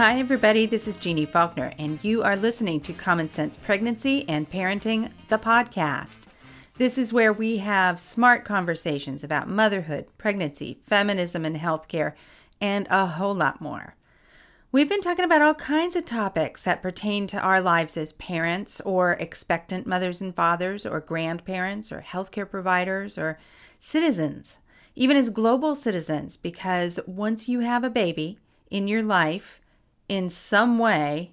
Hi, everybody. This is Jeannie Faulkner, and you are listening to Common Sense Pregnancy and Parenting, the podcast. This is where we have smart conversations about motherhood, pregnancy, feminism, and healthcare, and a whole lot more. We've been talking about all kinds of topics that pertain to our lives as parents, or expectant mothers and fathers, or grandparents, or healthcare providers, or citizens, even as global citizens, because once you have a baby in your life, in some way,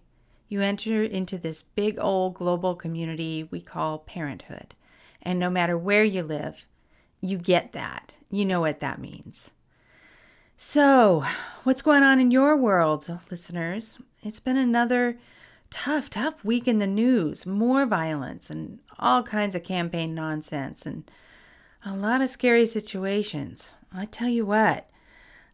you enter into this big old global community we call parenthood. And no matter where you live, you get that. You know what that means. So, what's going on in your world, listeners? It's been another tough, tough week in the news. More violence and all kinds of campaign nonsense and a lot of scary situations. I tell you what,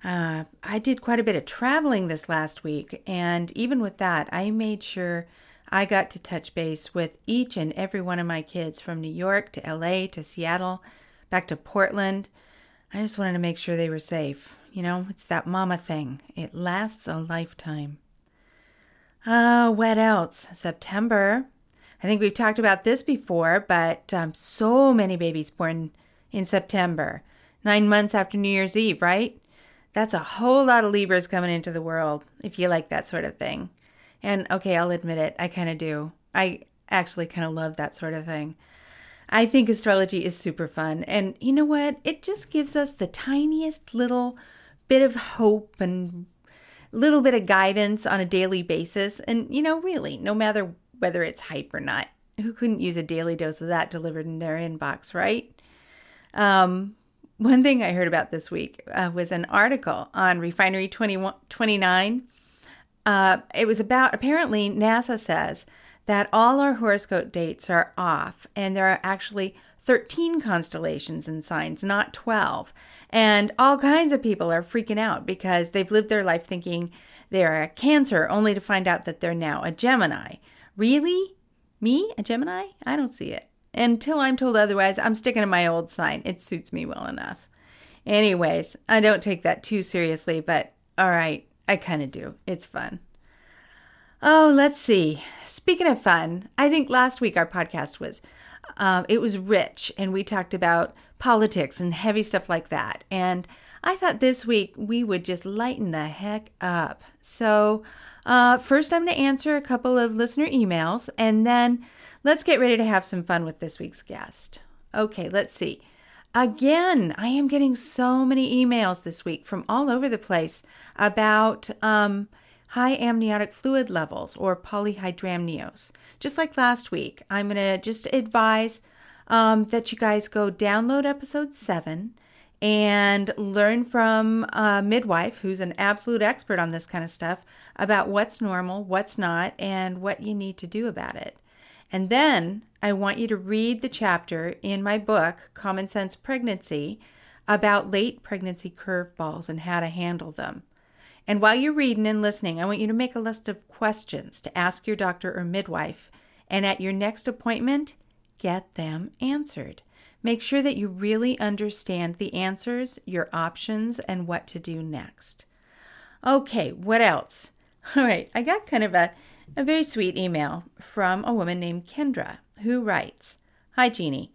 uh, I did quite a bit of traveling this last week, and even with that, I made sure I got to touch base with each and every one of my kids from New York to LA to Seattle, back to Portland. I just wanted to make sure they were safe. You know, it's that mama thing. It lasts a lifetime. Uh, what else? September. I think we've talked about this before, but um, so many babies born in September, nine months after New Year's Eve, right? That's a whole lot of Libras coming into the world, if you like that sort of thing. And okay, I'll admit it, I kind of do. I actually kind of love that sort of thing. I think astrology is super fun. And you know what? It just gives us the tiniest little bit of hope and little bit of guidance on a daily basis. And, you know, really, no matter whether it's hype or not, who couldn't use a daily dose of that delivered in their inbox, right? Um, one thing I heard about this week uh, was an article on Refinery 29. Uh, it was about apparently NASA says that all our horoscope dates are off, and there are actually 13 constellations and signs, not 12. And all kinds of people are freaking out because they've lived their life thinking they're a Cancer only to find out that they're now a Gemini. Really? Me? A Gemini? I don't see it. Until I'm told otherwise, I'm sticking to my old sign. It suits me well enough. Anyways, I don't take that too seriously, but all right, I kind of do. It's fun. Oh, let's see. Speaking of fun, I think last week our podcast was uh, it was rich, and we talked about politics and heavy stuff like that. And I thought this week we would just lighten the heck up. So, uh, first, I'm going to answer a couple of listener emails, and then let's get ready to have some fun with this week's guest. Okay, let's see. Again, I am getting so many emails this week from all over the place about um, high amniotic fluid levels or polyhydramnios. Just like last week, I'm going to just advise um, that you guys go download episode seven and learn from a midwife who's an absolute expert on this kind of stuff about what's normal, what's not, and what you need to do about it. And then I want you to read the chapter in my book, Common Sense Pregnancy, about late pregnancy curveballs and how to handle them. And while you're reading and listening, I want you to make a list of questions to ask your doctor or midwife. And at your next appointment, get them answered. Make sure that you really understand the answers, your options, and what to do next. Okay, what else? All right, I got kind of a, a very sweet email from a woman named Kendra who writes Hi, Jeannie.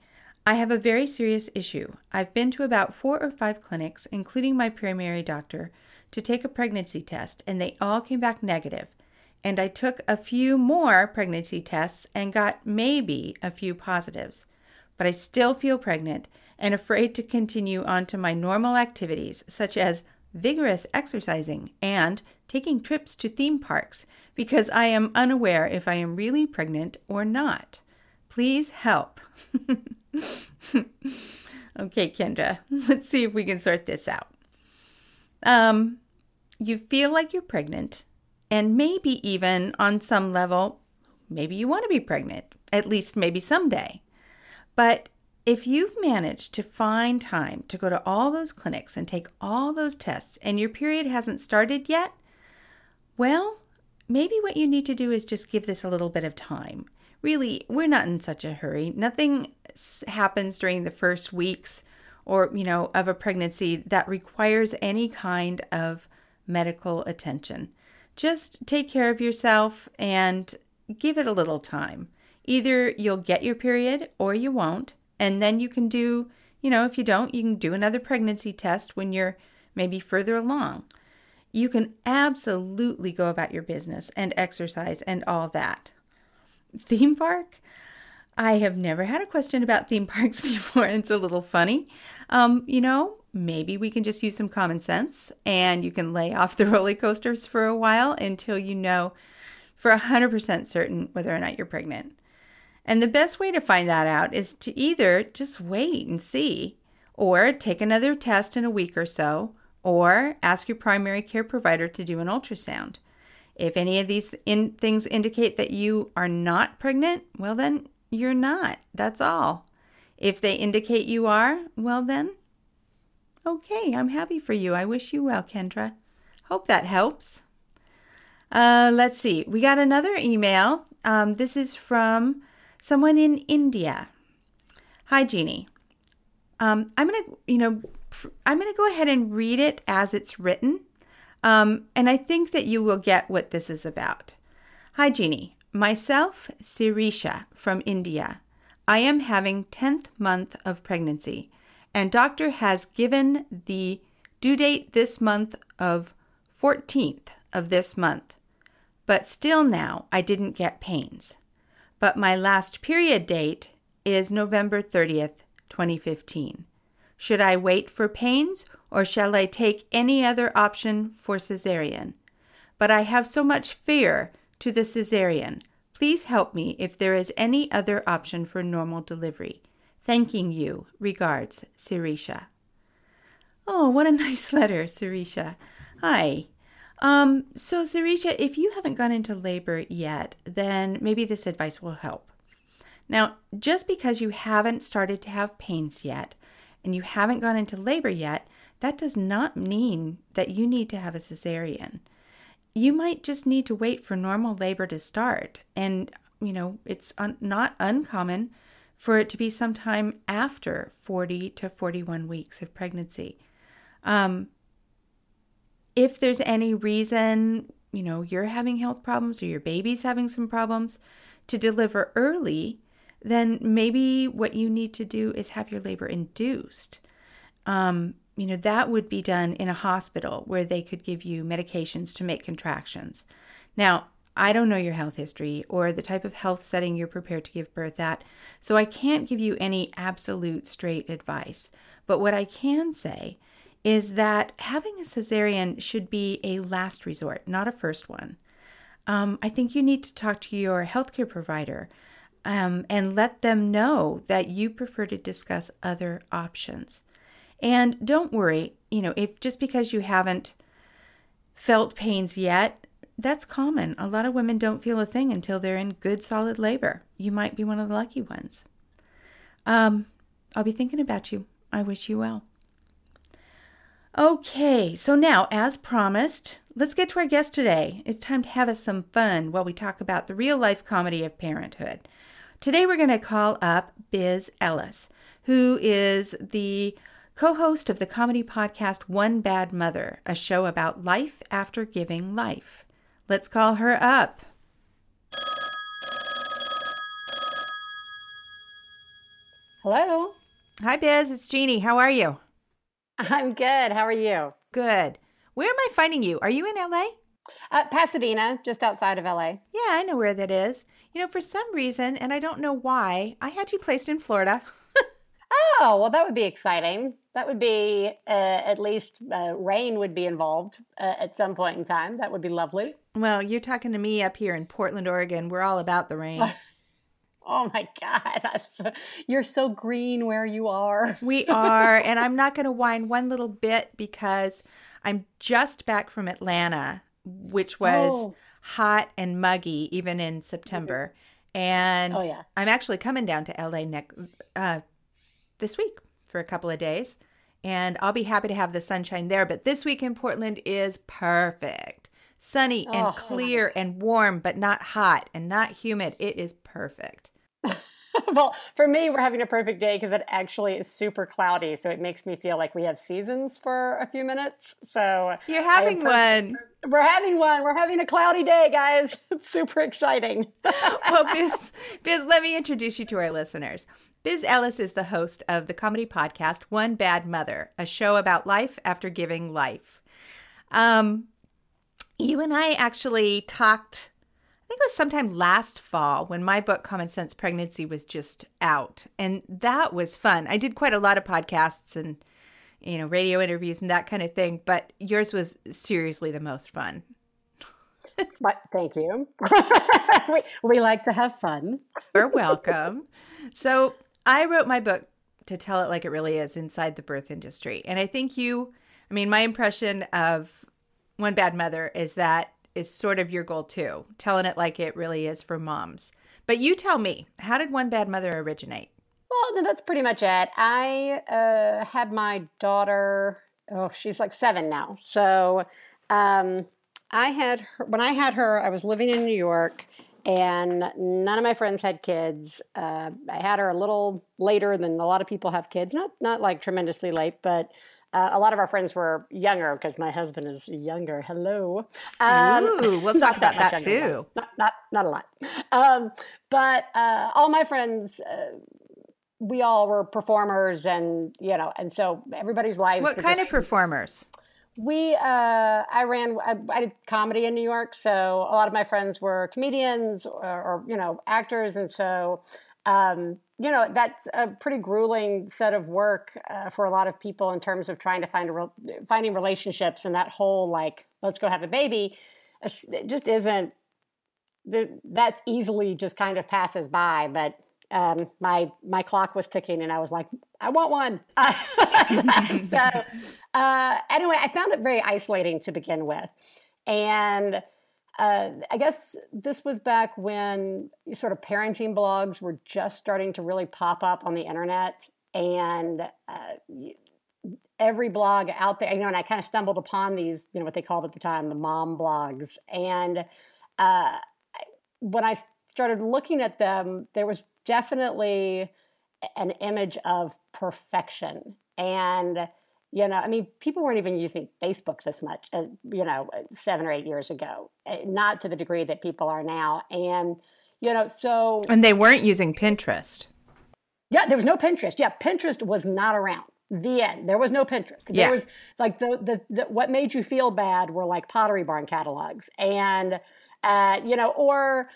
I have a very serious issue. I've been to about four or five clinics, including my primary doctor, to take a pregnancy test, and they all came back negative. and I took a few more pregnancy tests and got maybe a few positives. But I still feel pregnant and afraid to continue on to my normal activities, such as vigorous exercising and taking trips to theme parks, because I am unaware if I am really pregnant or not. Please help. okay, Kendra, let's see if we can sort this out. Um, you feel like you're pregnant and maybe even on some level, maybe you want to be pregnant, at least maybe someday. But if you've managed to find time to go to all those clinics and take all those tests and your period hasn't started yet, well, maybe what you need to do is just give this a little bit of time. Really, we're not in such a hurry. Nothing happens during the first weeks or, you know, of a pregnancy that requires any kind of medical attention just take care of yourself and give it a little time. Either you'll get your period or you won't. And then you can do, you know, if you don't, you can do another pregnancy test when you're maybe further along. You can absolutely go about your business and exercise and all that. Theme park? I have never had a question about theme parks before. It's a little funny. Um, you know, maybe we can just use some common sense and you can lay off the roller coasters for a while until you know for 100% certain whether or not you're pregnant. And the best way to find that out is to either just wait and see, or take another test in a week or so, or ask your primary care provider to do an ultrasound. If any of these in- things indicate that you are not pregnant, well, then you're not. That's all. If they indicate you are, well, then Okay, I'm happy for you. I wish you well, Kendra. Hope that helps. Uh, let's see. We got another email. Um, this is from someone in India. Hi, Jeannie. Um, I'm gonna, you know, I'm gonna go ahead and read it as it's written, um, and I think that you will get what this is about. Hi, Jeannie. Myself, Sirisha from India. I am having 10th month of pregnancy and doctor has given the due date this month of 14th of this month. But still now I didn't get pains. But my last period date is November 30th, 2015. Should I wait for pains or shall I take any other option for cesarean? But I have so much fear to the cesarean. Please help me if there is any other option for normal delivery. Thanking you. Regards, Sirisha. Oh, what a nice letter, Sirisha. Hi. Um, so Sirisha, if you haven't gone into labor yet, then maybe this advice will help. Now, just because you haven't started to have pains yet and you haven't gone into labor yet, that does not mean that you need to have a cesarean. You might just need to wait for normal labor to start. And, you know, it's un- not uncommon for it to be sometime after 40 to 41 weeks of pregnancy. Um, if there's any reason, you know, you're having health problems or your baby's having some problems to deliver early, then maybe what you need to do is have your labor induced. Um, you know, that would be done in a hospital where they could give you medications to make contractions. Now, I don't know your health history or the type of health setting you're prepared to give birth at, so I can't give you any absolute straight advice. But what I can say is that having a cesarean should be a last resort, not a first one. Um, I think you need to talk to your healthcare provider um, and let them know that you prefer to discuss other options. And don't worry, you know, if just because you haven't felt pains yet that's common. A lot of women don't feel a thing until they're in good, solid labor. You might be one of the lucky ones. Um, I'll be thinking about you. I wish you well. Okay, so now, as promised, let's get to our guest today. It's time to have us some fun while we talk about the real life comedy of parenthood. Today, we're going to call up Biz Ellis, who is the co host of the comedy podcast One Bad Mother, a show about life after giving life. Let's call her up. Hello. Hi, Biz. It's Jeannie. How are you? I'm good. How are you? Good. Where am I finding you? Are you in LA? Uh, Pasadena, just outside of LA. Yeah, I know where that is. You know, for some reason, and I don't know why, I had you placed in Florida. oh, well, that would be exciting. That would be uh, at least uh, rain would be involved uh, at some point in time. That would be lovely. Well, you're talking to me up here in Portland, Oregon. We're all about the rain. oh my God. So, you're so green where you are. we are. And I'm not going to whine one little bit because I'm just back from Atlanta, which was oh. hot and muggy even in September. And oh, yeah. I'm actually coming down to LA next uh, this week for a couple of days. And I'll be happy to have the sunshine there. But this week in Portland is perfect sunny and oh. clear and warm, but not hot and not humid. It is perfect. well, for me, we're having a perfect day because it actually is super cloudy, so it makes me feel like we have seasons for a few minutes. So you're having one. We're having one. We're having a cloudy day, guys. It's super exciting. well, Biz, Biz, let me introduce you to our listeners. Biz Ellis is the host of the comedy podcast One Bad Mother, a show about life after giving life. Um, you and I actually talked think it was sometime last fall when my book Common Sense Pregnancy was just out. And that was fun. I did quite a lot of podcasts and you know, radio interviews and that kind of thing, but yours was seriously the most fun. but thank you. we, we like to have fun. You're welcome. So, I wrote my book to tell it like it really is inside the birth industry. And I think you I mean, my impression of One Bad Mother is that is sort of your goal too, telling it like it really is for moms. But you tell me, how did One Bad Mother originate? Well, that's pretty much it. I uh, had my daughter, oh, she's like seven now. So um, I had her, when I had her, I was living in New York and none of my friends had kids. Uh, I had her a little later than a lot of people have kids, not, not like tremendously late, but uh, a lot of our friends were younger because my husband is younger. Hello. Um, Ooh, we'll talk about that too. Not, not, not a lot. Um, but uh, all my friends, uh, we all were performers, and you know, and so everybody's lives. What kind of performers? We, uh, I ran, I, I, did comedy in New York, so a lot of my friends were comedians or, or you know, actors, and so um, you know that's a pretty grueling set of work uh, for a lot of people in terms of trying to find a re- finding relationships and that whole like let's go have a baby it just isn't that's easily just kind of passes by but um, my my clock was ticking and i was like i want one. So uh, anyway i found it very isolating to begin with. And uh, I guess this was back when sort of parenting blogs were just starting to really pop up on the internet, and uh, every blog out there, you know, and I kind of stumbled upon these, you know, what they called at the time the mom blogs, and uh, when I started looking at them, there was definitely an image of perfection. And you know, I mean, people weren't even using Facebook this much, uh, you know, seven or eight years ago, uh, not to the degree that people are now. And, you know, so. And they weren't using Pinterest. Yeah, there was no Pinterest. Yeah, Pinterest was not around. The end. There was no Pinterest. There yeah. was like the, the, the what made you feel bad were like Pottery Barn catalogs, and uh, you know, or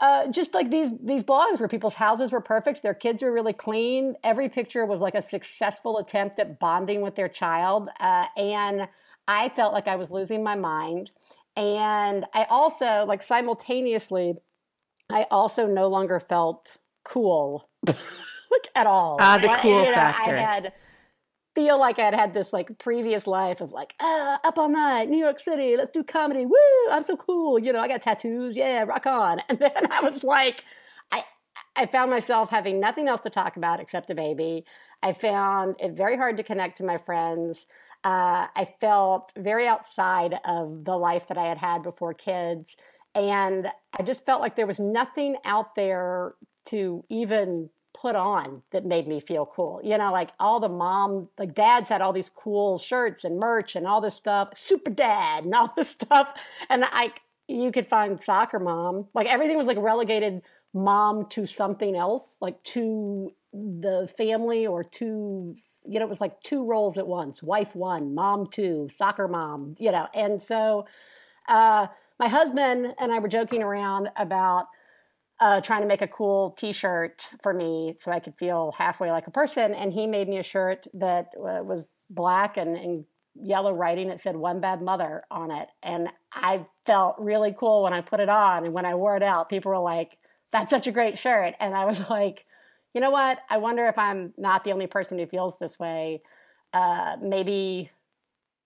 uh, just like these these blogs where people's houses were perfect, their kids were really clean. Every picture was like a successful attempt at bonding with their child, uh, and I felt like I was losing my mind. And I also like simultaneously, I also no longer felt cool, like at all. Ah, the cool I, factor. Know, I had feel like I'd had this like previous life of like, ah, up all night, New York City, let's do comedy. Woo, I'm so cool. You know, I got tattoos. Yeah, rock on. And then I was like, I I found myself having nothing else to talk about except a baby. I found it very hard to connect to my friends. Uh, I felt very outside of the life that I had had before kids. And I just felt like there was nothing out there to even put on that made me feel cool. You know, like all the mom, like dads had all these cool shirts and merch and all this stuff, super dad and all this stuff. And I, you could find soccer mom, like everything was like relegated mom to something else, like to the family or to, you know, it was like two roles at once wife one, mom two, soccer mom, you know. And so uh, my husband and I were joking around about, uh, trying to make a cool T-shirt for me so I could feel halfway like a person, and he made me a shirt that uh, was black and, and yellow writing. It said "One Bad Mother" on it, and I felt really cool when I put it on. And when I wore it out, people were like, "That's such a great shirt," and I was like, "You know what? I wonder if I'm not the only person who feels this way. Uh, maybe."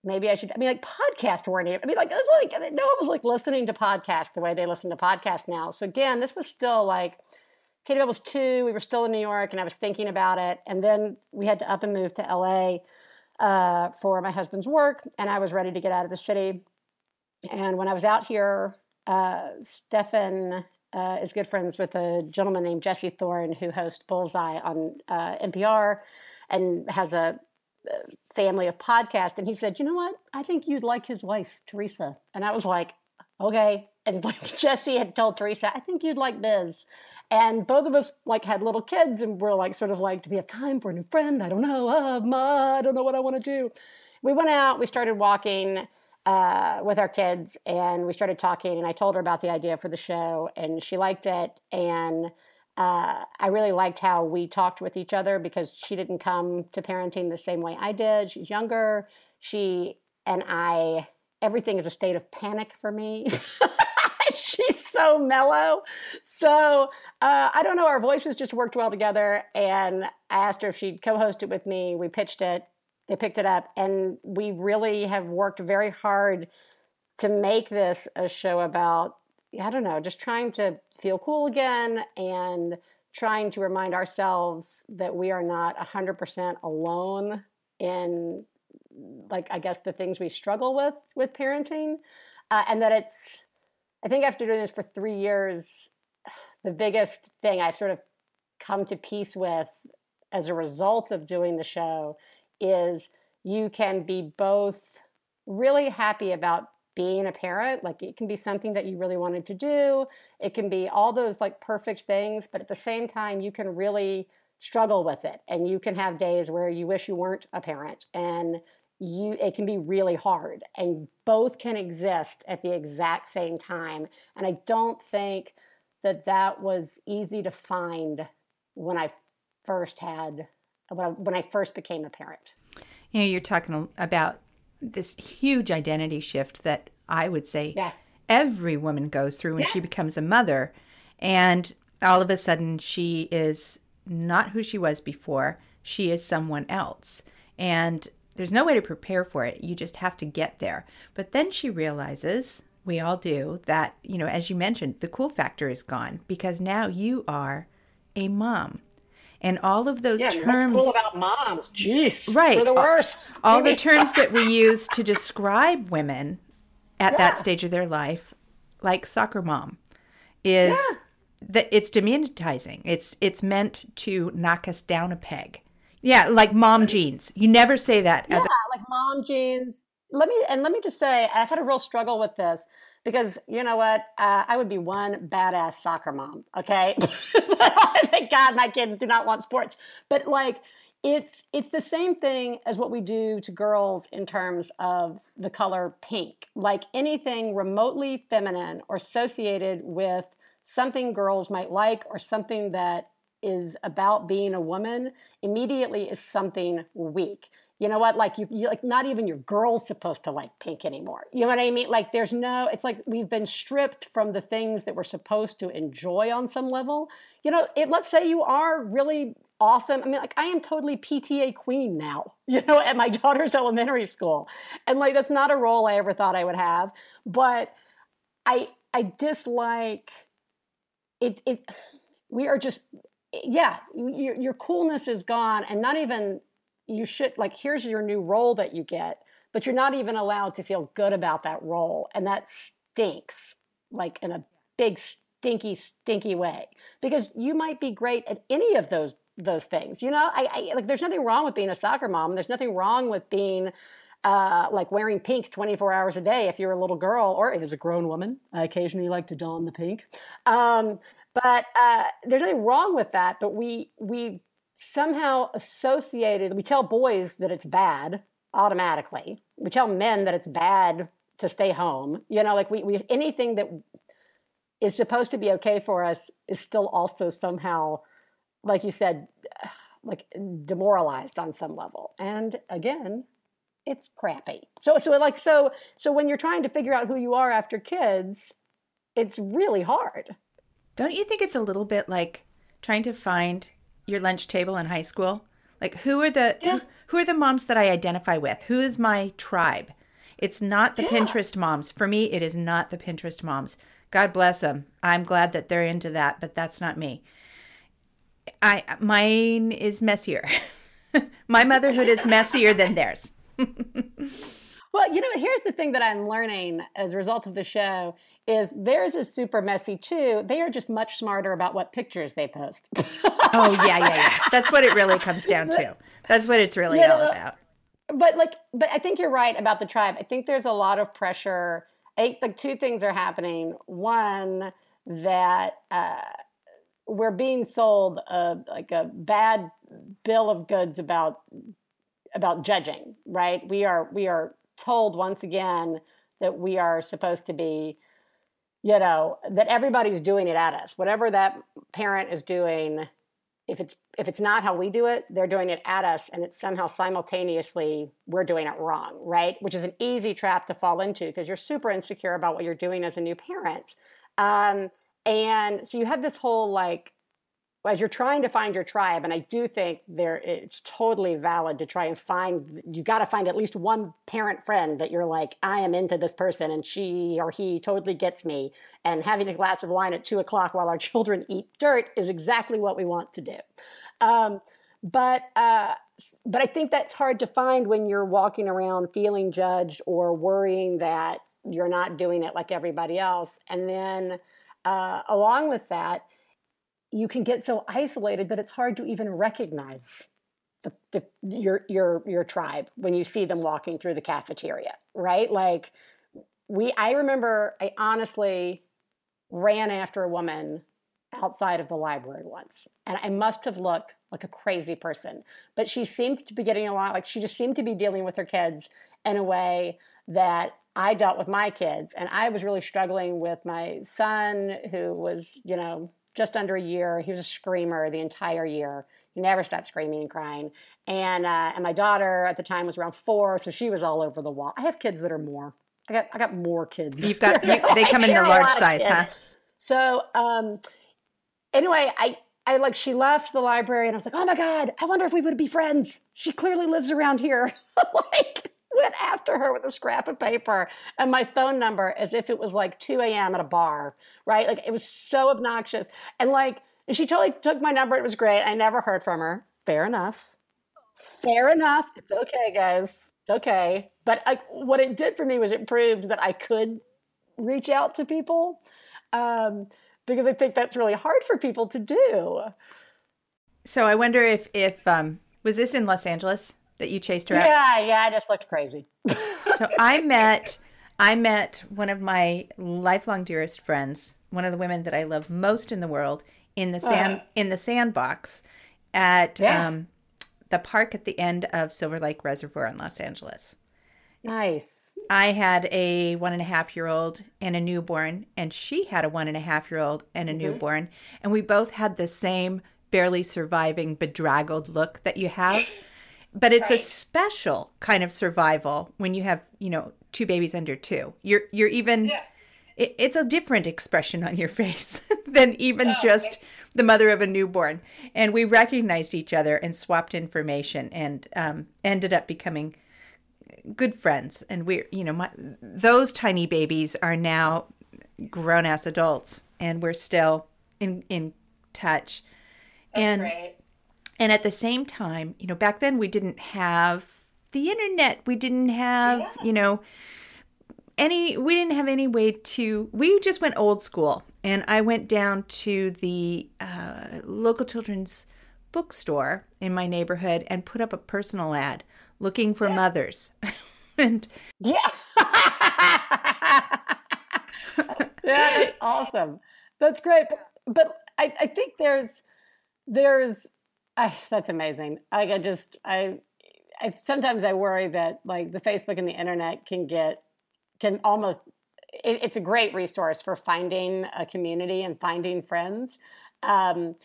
Maybe I should. I mean, like podcast warning. I mean, like it was like I mean, no one was like listening to podcasts the way they listen to podcasts now. So again, this was still like Katie was two. We were still in New York, and I was thinking about it. And then we had to up and move to LA uh, for my husband's work, and I was ready to get out of the city. And when I was out here, uh, Stefan uh, is good friends with a gentleman named Jesse Thorn who hosts Bullseye on uh, NPR and has a family of podcasts. And he said, "You know what? I think you'd like his wife, Theresa." And I was like, "Okay." And Jesse had told Theresa, "I think you'd like Biz." And both of us like had little kids, and we're like, sort of like, "Do we have time for a new friend? I don't know. Uh, ma, I don't know what I want to do." We went out. We started walking uh, with our kids and we started talking and I told her about the idea for the show and she liked it and uh, I really liked how we talked with each other because she didn't come to parenting the same way I did. She's younger. She and I, everything is a state of panic for me. She's so mellow. So uh, I don't know. Our voices just worked well together. And I asked her if she'd co host it with me. We pitched it they picked it up and we really have worked very hard to make this a show about i don't know just trying to feel cool again and trying to remind ourselves that we are not 100% alone in like i guess the things we struggle with with parenting uh, and that it's i think after doing this for three years the biggest thing i've sort of come to peace with as a result of doing the show is you can be both really happy about being a parent like it can be something that you really wanted to do it can be all those like perfect things but at the same time you can really struggle with it and you can have days where you wish you weren't a parent and you it can be really hard and both can exist at the exact same time and i don't think that that was easy to find when i first had when I, first became a parent. You know, you're talking about this huge identity shift that I would say yeah. every woman goes through when yeah. she becomes a mother. And all of a sudden, she is not who she was before, she is someone else. And there's no way to prepare for it. You just have to get there. But then she realizes, we all do, that, you know, as you mentioned, the cool factor is gone because now you are a mom and all of those yeah, terms. What's cool about moms? Jeez, right? They're the worst. All, all the terms that we use to describe women at yeah. that stage of their life, like soccer mom, is yeah. that it's demonetizing. It's it's meant to knock us down a peg. Yeah, like mom jeans. You never say that. Yeah, as a- like mom jeans. Let me and let me just say, I've had a real struggle with this because you know what? Uh, i would be one badass soccer mom okay? Thank god my kids do not want sports. But like it's it's the same thing as what we do to girls in terms of the color pink. Like anything remotely feminine or associated with something girls might like or something that is about being a woman immediately is something weak. You know what? Like you, you like not even your girl's supposed to like pink anymore. You know what i mean? Like there's no it's like we've been stripped from the things that we're supposed to enjoy on some level. You know it, let's say you are really awesome. I mean like i am totally pta queen now you know at my daughter's elementary school. And like that's not a role i ever thought i would have. But i i dislike it it we are just yeah your, your coolness is gone and not even you should like here's your new role that you get but you're not even allowed to feel good about that role and that stinks like in a big stinky stinky way because you might be great at any of those those things you know? I, I like there's nothing wrong with being a soccer mom there's nothing wrong with being uh, like wearing pink 24 hours a day if you're a little girl or as a grown woman i occasionally like to don the pink um, but uh, there's nothing wrong with that but we we somehow associated, we tell boys that it's bad automatically. We tell men that it's bad to stay home. You know, like we, we anything that is supposed to be okay for us is still also somehow, like you said, like demoralized on some level. And again, it's crappy. So so like so so when you're trying to figure out who you are after kids, it's really hard. Don't you think it's a little bit like trying to find your lunch table in high school? Like who are the yeah. who, who, are the moms that I identify with? Who is my tribe? It's not the yeah. Pinterest moms. For me, it is not the Pinterest moms. God bless them. I'm glad that they're into that, but that's not me. I mine is messier. my motherhood is messier than theirs. Well, you know, here's the thing that I'm learning as a result of the show is theirs is super messy too. They are just much smarter about what pictures they post. oh yeah, yeah, yeah. That's what it really comes down to. That's what it's really all about. But like, but I think you're right about the tribe. I think there's a lot of pressure. I think like two things are happening. One that uh, we're being sold a like a bad bill of goods about about judging. Right? We are we are told once again that we are supposed to be you know that everybody's doing it at us. Whatever that parent is doing if it's if it's not how we do it they're doing it at us and it's somehow simultaneously we're doing it wrong right? Which is an easy trap to fall into because you're super insecure about what you're doing as a new parent. Um, and so you have this whole like as you're trying to find your tribe, and I do think there it's totally valid to try and find you've got to find at least one parent friend that you're like, I am into this person and she or he totally gets me. And having a glass of wine at two o'clock while our children eat dirt is exactly what we want to do. Um, but uh, but I think that's hard to find when you're walking around feeling judged or worrying that you're not doing it like everybody else. And then uh, along with that you can get so isolated that it's hard to even recognize the, the, your your your tribe when you see them walking through the cafeteria, right? Like we, I remember, I honestly ran after a woman outside of the library once, and I must have looked like a crazy person, but she seemed to be getting along. Like she just seemed to be dealing with her kids in a way that I dealt with my kids, and I was really struggling with my son, who was, you know, just under a year. He was a screamer the entire year. He never stopped screaming and crying. And uh, and my daughter at the time was around four, so she was all over the wall. I have kids that are more. I got I got more kids. You've got you, they come in the large size, huh? So um, anyway, I I like she left the library and I was like, oh my god, I wonder if we would be friends. She clearly lives around here. like went after her with a scrap of paper and my phone number as if it was like 2 a.m. at a bar, right? Like it was so obnoxious. And like, and she totally took my number. It was great. I never heard from her. Fair enough. Fair enough. It's okay, guys. Okay. But like, what it did for me was it proved that I could reach out to people um, because I think that's really hard for people to do. So I wonder if if um, was this in Los Angeles? That you chased her out? Yeah, yeah, I just looked crazy. so I met I met one of my lifelong dearest friends, one of the women that I love most in the world, in the sand uh, in the sandbox at yeah. um, the park at the end of Silver Lake Reservoir in Los Angeles. Nice. I had a one and a half year old and a newborn, and she had a one and a half year old and a mm-hmm. newborn, and we both had the same barely surviving bedraggled look that you have but it's right. a special kind of survival when you have you know two babies under two you're you're even yeah. it, it's a different expression on your face than even oh, just okay. the mother of a newborn and we recognized each other and swapped information and um, ended up becoming good friends and we're you know my, those tiny babies are now grown ass adults and we're still in in touch That's and great and at the same time, you know, back then we didn't have the internet. We didn't have, yeah. you know, any we didn't have any way to we just went old school and i went down to the uh, local children's bookstore in my neighborhood and put up a personal ad looking for yeah. mothers and yeah yeah that's awesome that's great but, but I, I think there's there's I, that's amazing. I, I just I, I sometimes I worry that like the Facebook and the internet can get can almost it, it's a great resource for finding a community and finding friends. Um,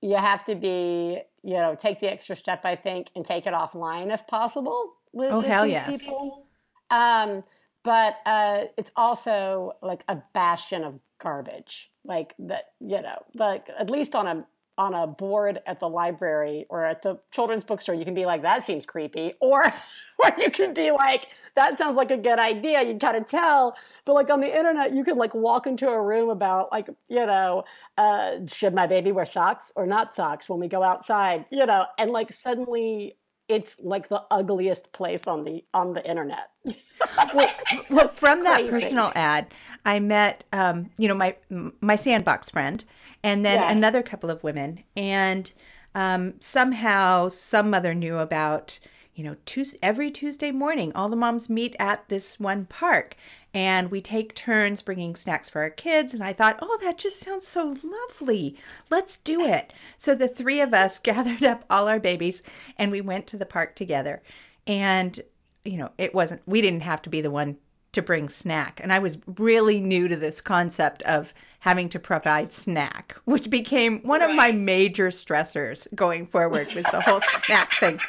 you have to be you know take the extra step I think and take it offline if possible. With, oh with hell yes. People. Um, but uh, it's also like a bastion of garbage. Like that, you know, like at least on a on a board at the library or at the children's bookstore, you can be like, that seems creepy. Or, or you can be like, that sounds like a good idea. You kind of tell. But like on the internet, you could like walk into a room about like, you know, uh, should my baby wear socks or not socks when we go outside, you know, and like suddenly it's like the ugliest place on the on the internet. well, well, from that personal ad, I met, um, you know, my my sandbox friend, and then yeah. another couple of women, and um, somehow some mother knew about, you know, Tuesday, every Tuesday morning, all the moms meet at this one park, and we take turns bringing snacks for our kids. And I thought, oh, that just sounds so lovely. Let's do it. So the three of us gathered up all our babies, and we went to the park together, and you know, it wasn't, we didn't have to be the one to bring snack. And I was really new to this concept of having to provide snack, which became one right. of my major stressors going forward was the whole snack thing.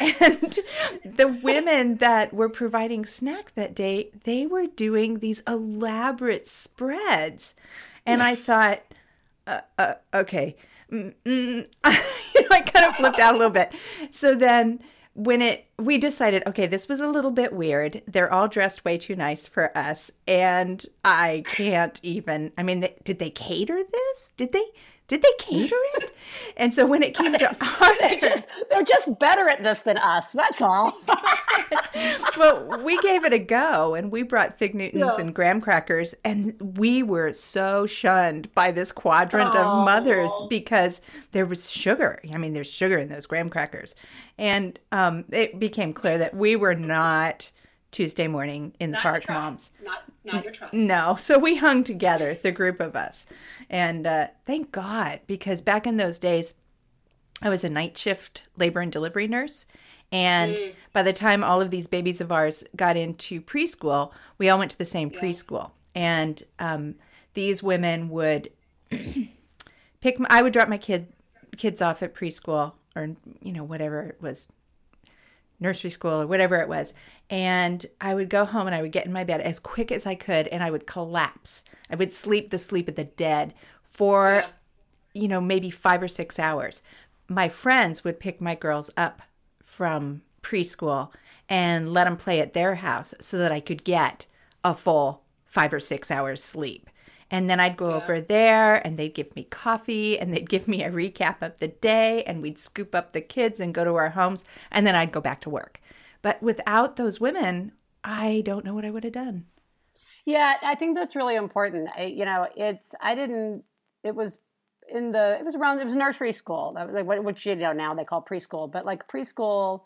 And the women that were providing snack that day, they were doing these elaborate spreads. And I thought, uh, uh, okay, mm, mm. you know, I kind of flipped out a little bit. So then when it we decided okay this was a little bit weird. They're all dressed way too nice for us. And i can't even i mean they, did they cater this? Did they did they cater it? And so when it came to our they're, just, they're just better at this than us. That's all. well, we gave it a go and we brought fig Newtons yeah. and graham crackers, and we were so shunned by this quadrant oh. of mothers because there was sugar. I mean, there's sugar in those graham crackers. And um, it became clear that we were not Tuesday morning in the not park moms. Not not your tribe. No. So we hung together, the group of us. And uh, thank God, because back in those days, I was a night shift labor and delivery nurse. And mm. by the time all of these babies of ours got into preschool, we all went to the same yeah. preschool. And um, these women would pick, my, I would drop my kid kids off at preschool or, you know, whatever it was, nursery school or whatever it was. And I would go home and I would get in my bed as quick as I could and I would collapse. I would sleep the sleep of the dead for, you know, maybe five or six hours. My friends would pick my girls up from preschool and let them play at their house so that I could get a full five or six hours sleep. And then I'd go yeah. over there and they'd give me coffee and they'd give me a recap of the day and we'd scoop up the kids and go to our homes and then I'd go back to work. But without those women, I don't know what I would have done. Yeah, I think that's really important. I, you know, it's I didn't. It was in the. It was around. It was nursery school, That was like which you know now they call preschool, but like preschool.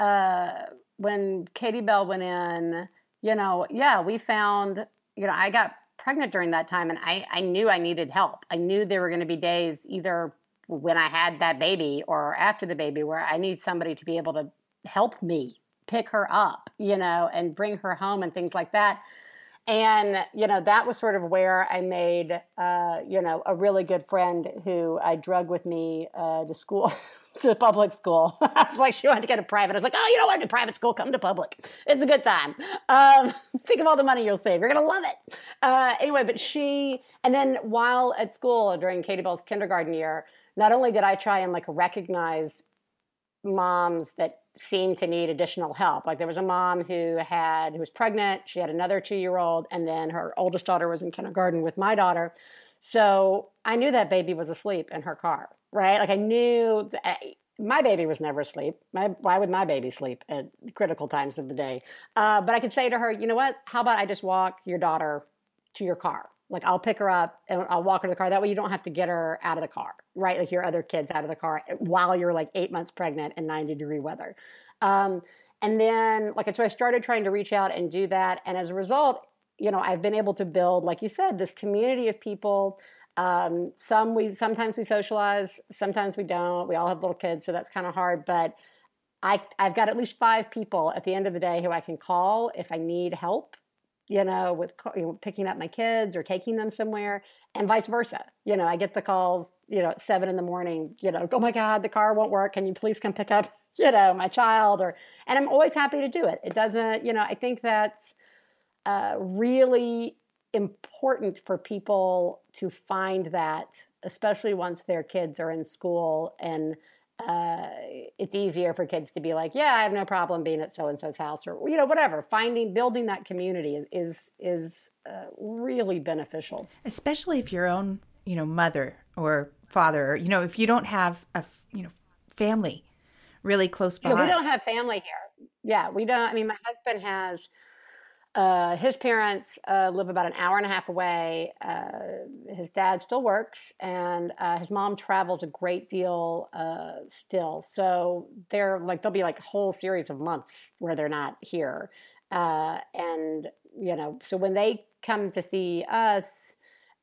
Uh, when Katie Bell went in, you know, yeah, we found. You know, I got pregnant during that time, and I I knew I needed help. I knew there were going to be days either when I had that baby or after the baby where I need somebody to be able to help me pick her up, you know, and bring her home and things like that. And, you know, that was sort of where I made, uh, you know, a really good friend who I drug with me uh, to school, to public school. I was like, she wanted to go to private. I was like, oh, you don't want to do private school? Come to public. It's a good time. Um, think of all the money you'll save. You're to love it. Uh, anyway, but she, and then while at school during Katie Bell's kindergarten year, not only did I try and like recognize moms that seemed to need additional help. Like there was a mom who had who was pregnant, she had another 2-year-old and then her oldest daughter was in kindergarten with my daughter. So, I knew that baby was asleep in her car, right? Like I knew that, my baby was never asleep. My, why would my baby sleep at critical times of the day? Uh, but I could say to her, you know what? How about I just walk your daughter to your car? Like I'll pick her up and I'll walk her to the car. That way you don't have to get her out of the car, right? Like your other kids out of the car while you're like eight months pregnant in 90 degree weather. Um, and then, like, so I started trying to reach out and do that. And as a result, you know, I've been able to build, like you said, this community of people. Um, some we sometimes we socialize, sometimes we don't. We all have little kids, so that's kind of hard. But I, I've got at least five people at the end of the day who I can call if I need help you know, with you know, picking up my kids or taking them somewhere, and vice versa. You know, I get the calls, you know, at seven in the morning. You know, oh my God, the car won't work. Can you please come pick up, you know, my child? Or, and I'm always happy to do it. It doesn't, you know, I think that's uh, really important for people to find that, especially once their kids are in school and uh, it's easier for kids to be like, yeah, I have no problem being at so and so's house, or you know, whatever. Finding, building that community is is, is uh, really beneficial, especially if your own, you know, mother or father, or, you know, if you don't have a you know family really close by. Yeah, we don't have family here. Yeah, we don't. I mean, my husband has uh, his parents uh, live about an hour and a half away. Uh, his dad still works, and uh, his mom travels a great deal uh, still. So they're like there'll be like a whole series of months where they're not here, uh, and you know, so when they come to see us,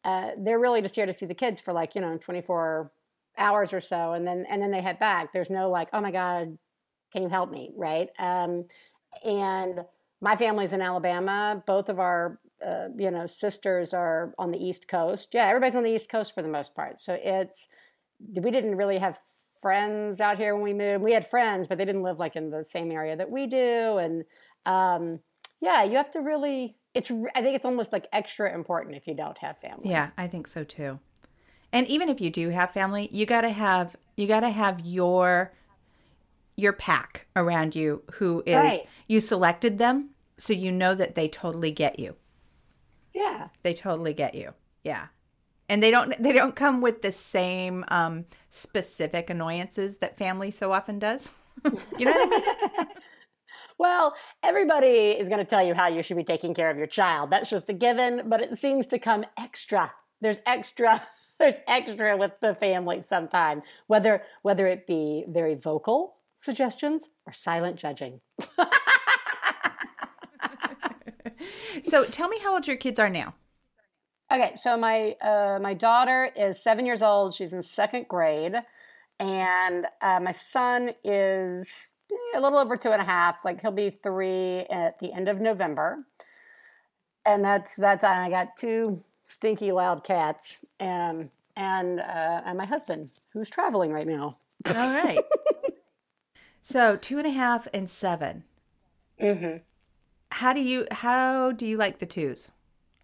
they're really just here to see the kids for like you know twenty four hours or so, and then and then they head back. There's no like, oh my god, can you help me, right? Um, and my family's in Alabama. Both of our uh, you know sisters are on the East Coast. Yeah, everybody's on the East Coast for the most part. So it's we didn't really have friends out here when we moved. We had friends, but they didn't live like in the same area that we do. And um, yeah, you have to really. It's I think it's almost like extra important if you don't have family. Yeah, I think so too. And even if you do have family, you got to have you got to have your your pack around you who is right. you selected them so you know that they totally get you. Yeah. They totally get you. Yeah. And they don't they don't come with the same um, specific annoyances that family so often does. you know what I mean? well, everybody is going to tell you how you should be taking care of your child. That's just a given, but it seems to come extra. There's extra there's extra with the family sometimes, whether whether it be very vocal suggestions or silent judging. So tell me how old your kids are now. Okay, so my uh, my daughter is seven years old. She's in second grade, and uh, my son is a little over two and a half. Like he'll be three at the end of November, and that's that's. I got two stinky loud cats, and and uh, and my husband who's traveling right now. All right. so two and a half and 7 Mm-hmm how do you how do you like the twos?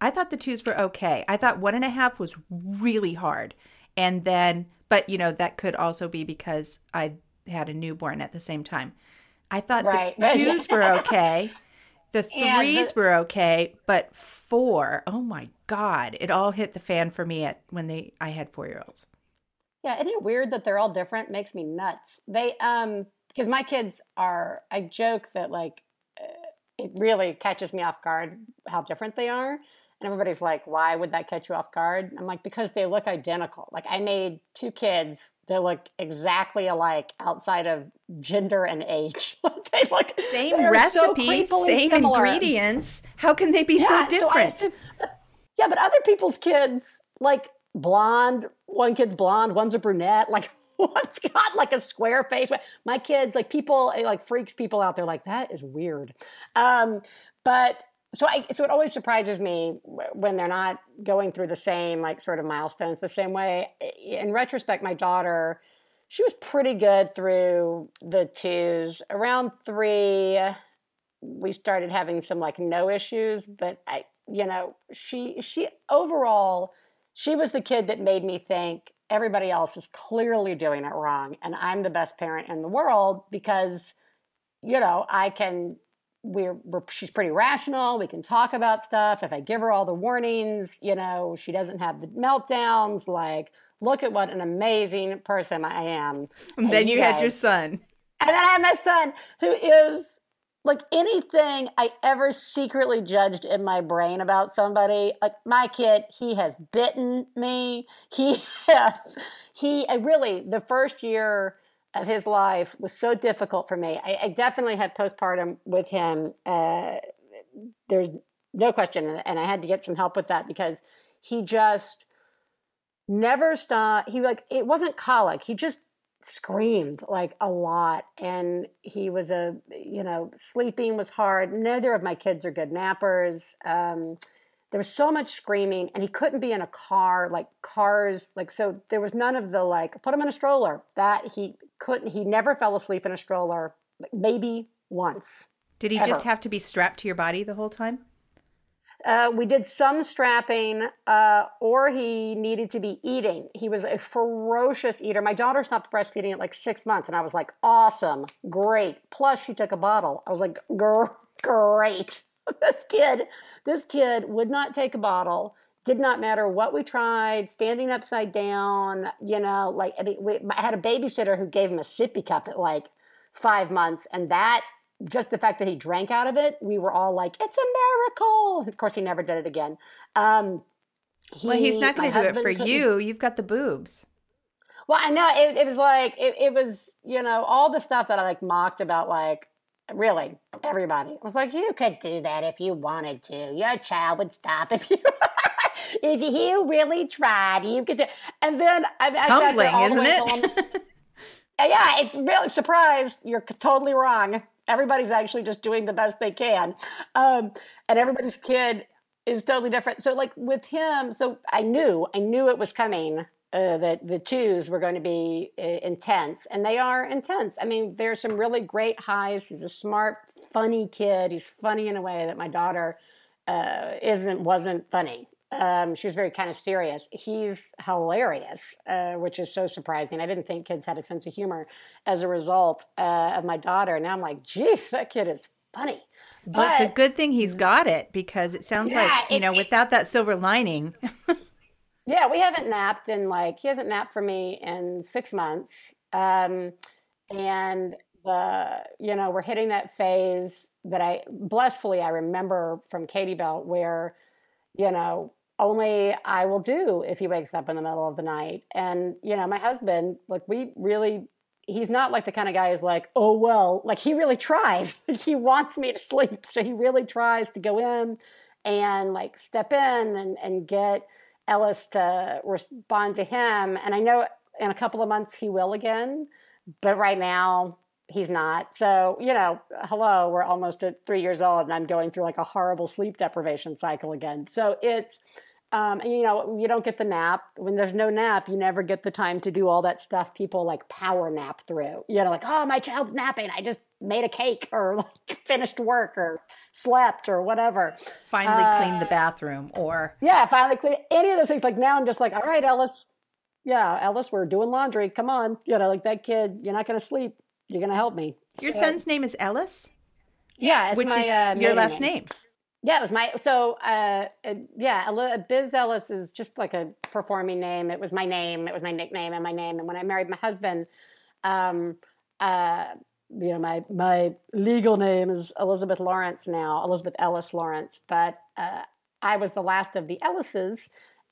I thought the twos were okay. I thought one and a half was really hard, and then but you know that could also be because I had a newborn at the same time. I thought right. the twos were okay. The threes the, were okay, but four, oh my god, it all hit the fan for me at when they I had four year olds. Yeah, isn't it weird that they're all different? Makes me nuts. They um because my kids are. I joke that like it really catches me off guard how different they are. And everybody's like, why would that catch you off guard? I'm like, because they look identical. Like I made two kids that look exactly alike outside of gender and age. they look same recipe, so same similar. ingredients. How can they be yeah, so different? So yeah, but other people's kids, like blonde, one kid's blonde, one's a brunette, like one's got like a square face. My kids, like people, like freaks people out there, like that is weird. Um, but so I, so it always surprises me when they're not going through the same like sort of milestones the same way. In retrospect, my daughter, she was pretty good through the twos. Around three, we started having some like no issues, but I, you know, she she overall, she was the kid that made me think everybody else is clearly doing it wrong and i'm the best parent in the world because you know i can we're, we're, she's pretty rational we can talk about stuff if i give her all the warnings you know she doesn't have the meltdowns like look at what an amazing person i am. And then you had your son. And then i have my son who is like anything I ever secretly judged in my brain about somebody, like my kid, he has bitten me. He has, he, I really, the first year of his life was so difficult for me. I, I definitely had postpartum with him. Uh, there's no question. And I had to get some help with that because he just never stopped. He like, it wasn't colic. He just screamed like a lot and he was a you know sleeping was hard neither of my kids are good nappers um, there was so much screaming and he couldn't be in a car like cars like so there was none of the like put him in a stroller that he couldn't he never fell asleep in a stroller maybe once did he ever. just have to be strapped to your body the whole time uh, we did some strapping, uh, or he needed to be eating. He was a ferocious eater. My daughter stopped breastfeeding at like six months, and I was like, awesome, great. Plus, she took a bottle. I was like, great. this kid, this kid would not take a bottle. Did not matter what we tried, standing upside down, you know, like I, mean, we, I had a babysitter who gave him a sippy cup at like five months. And that, just the fact that he drank out of it, we were all like, it's a miracle. Of course, he never did it again. Um, he, well, he's not going to do it for you. You've got the boobs. Well, I know it, it was like it, it was, you know, all the stuff that I like mocked about, like really everybody. I was like, you could do that if you wanted to. Your child would stop if you if you really tried. You could do. And then I, tumbling, I isn't it? yeah, it's really surprise. You're totally wrong. Everybody's actually just doing the best they can, um, and everybody's kid is totally different. So, like with him, so I knew, I knew it was coming uh, that the twos were going to be uh, intense, and they are intense. I mean, there's some really great highs. He's a smart, funny kid. He's funny in a way that my daughter uh, isn't wasn't funny. Um, she was very kind of serious. He's hilarious, uh, which is so surprising. I didn't think kids had a sense of humor as a result uh, of my daughter. Now I'm like, geez, that kid is funny. But well, it's a good thing he's got it because it sounds yeah, like you it, know, without that silver lining. Yeah, we haven't napped in like he hasn't napped for me in six months, um, and the you know we're hitting that phase that I blissfully I remember from Katie Bell where you know only I will do if he wakes up in the middle of the night, and you know my husband like we really he's not like the kind of guy who's like, oh well, like he really tries. he wants me to sleep, so he really tries to go in and like step in and and get Ellis to respond to him. And I know in a couple of months he will again, but right now he's not. So, you know, hello, we're almost at three years old and I'm going through like a horrible sleep deprivation cycle again. So it's, um, and you know, you don't get the nap. When there's no nap, you never get the time to do all that stuff people like power nap through. You know, like, oh, my child's napping. I just made a cake or like finished work or slept or whatever. Finally uh, cleaned the bathroom or. Yeah, finally cleaned any of those things. Like now I'm just like, all right, Ellis. Yeah, Ellis, we're doing laundry. Come on. You know, like that kid, you're not going to sleep. You're going to help me. Your so, son's name is Ellis? Yeah, which my, is uh, your last name. name. Yeah, it was my so uh, uh, yeah. Biz Ellis is just like a performing name. It was my name. It was my nickname and my name. And when I married my husband, um, uh, you know, my my legal name is Elizabeth Lawrence now, Elizabeth Ellis Lawrence. But uh, I was the last of the Ellises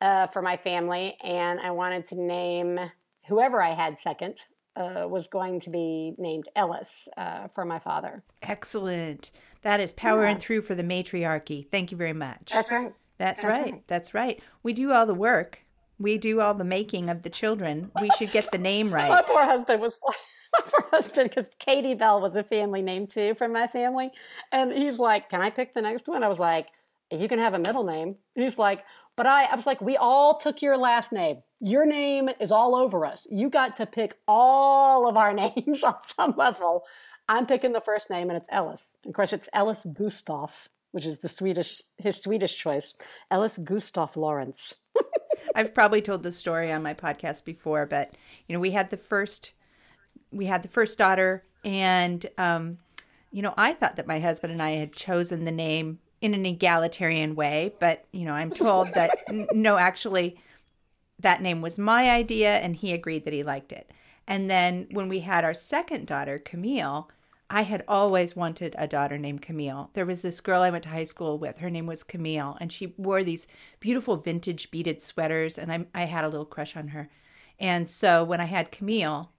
uh, for my family, and I wanted to name whoever I had second uh, was going to be named Ellis uh, for my father. Excellent. That is power yeah. and through for the matriarchy. Thank you very much. That's right. That's, That's right. right. That's right. We do all the work. We do all the making of the children. We should get the name right. my poor husband was like, my poor husband, because Katie Bell was a family name too from my family. And he's like, Can I pick the next one? I was like, You can have a middle name. he's like, But I, I was like, We all took your last name. Your name is all over us. You got to pick all of our names on some level. I'm picking the first name, and it's Ellis. Of course, it's Ellis Gustav, which is the Swedish his Swedish choice. Ellis Gustav Lawrence. I've probably told this story on my podcast before, but you know, we had the first we had the first daughter, and um, you know, I thought that my husband and I had chosen the name in an egalitarian way, but you know, I'm told that n- no, actually, that name was my idea, and he agreed that he liked it. And then when we had our second daughter, Camille, I had always wanted a daughter named Camille. There was this girl I went to high school with. Her name was Camille, and she wore these beautiful vintage beaded sweaters, and I, I had a little crush on her. And so when I had Camille,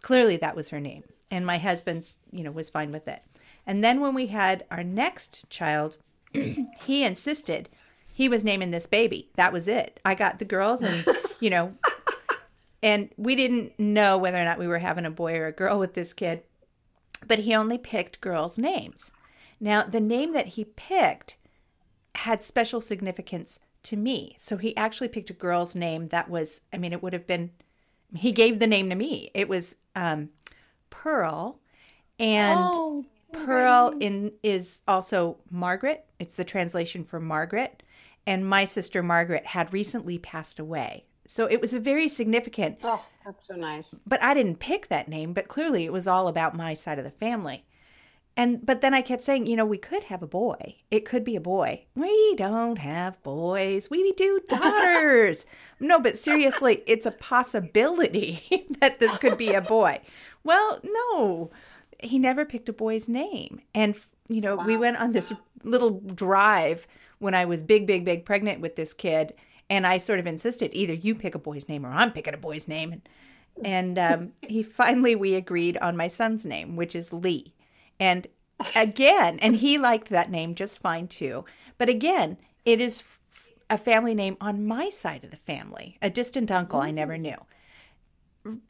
clearly that was her name, and my husband's, you know, was fine with it. And then when we had our next child, he insisted he was naming this baby. That was it. I got the girls, and you know, and we didn't know whether or not we were having a boy or a girl with this kid but he only picked girls' names. Now, the name that he picked had special significance to me. So he actually picked a girl's name that was, I mean, it would have been, he gave the name to me. It was um, Pearl. And oh, Pearl in is also Margaret. It's the translation for Margaret. And my sister Margaret had recently passed away. So it was a very significant. Oh, that's so nice. But I didn't pick that name, but clearly it was all about my side of the family. And but then I kept saying, you know, we could have a boy. It could be a boy. We don't have boys. We do daughters. no, but seriously, it's a possibility that this could be a boy. Well, no. he never picked a boy's name. And, you know, wow. we went on this little drive when I was big, big, big pregnant with this kid. And I sort of insisted either you pick a boy's name or I'm picking a boy's name. And, and um, he finally, we agreed on my son's name, which is Lee. And again, and he liked that name just fine too. But again, it is f- a family name on my side of the family, a distant uncle I never knew.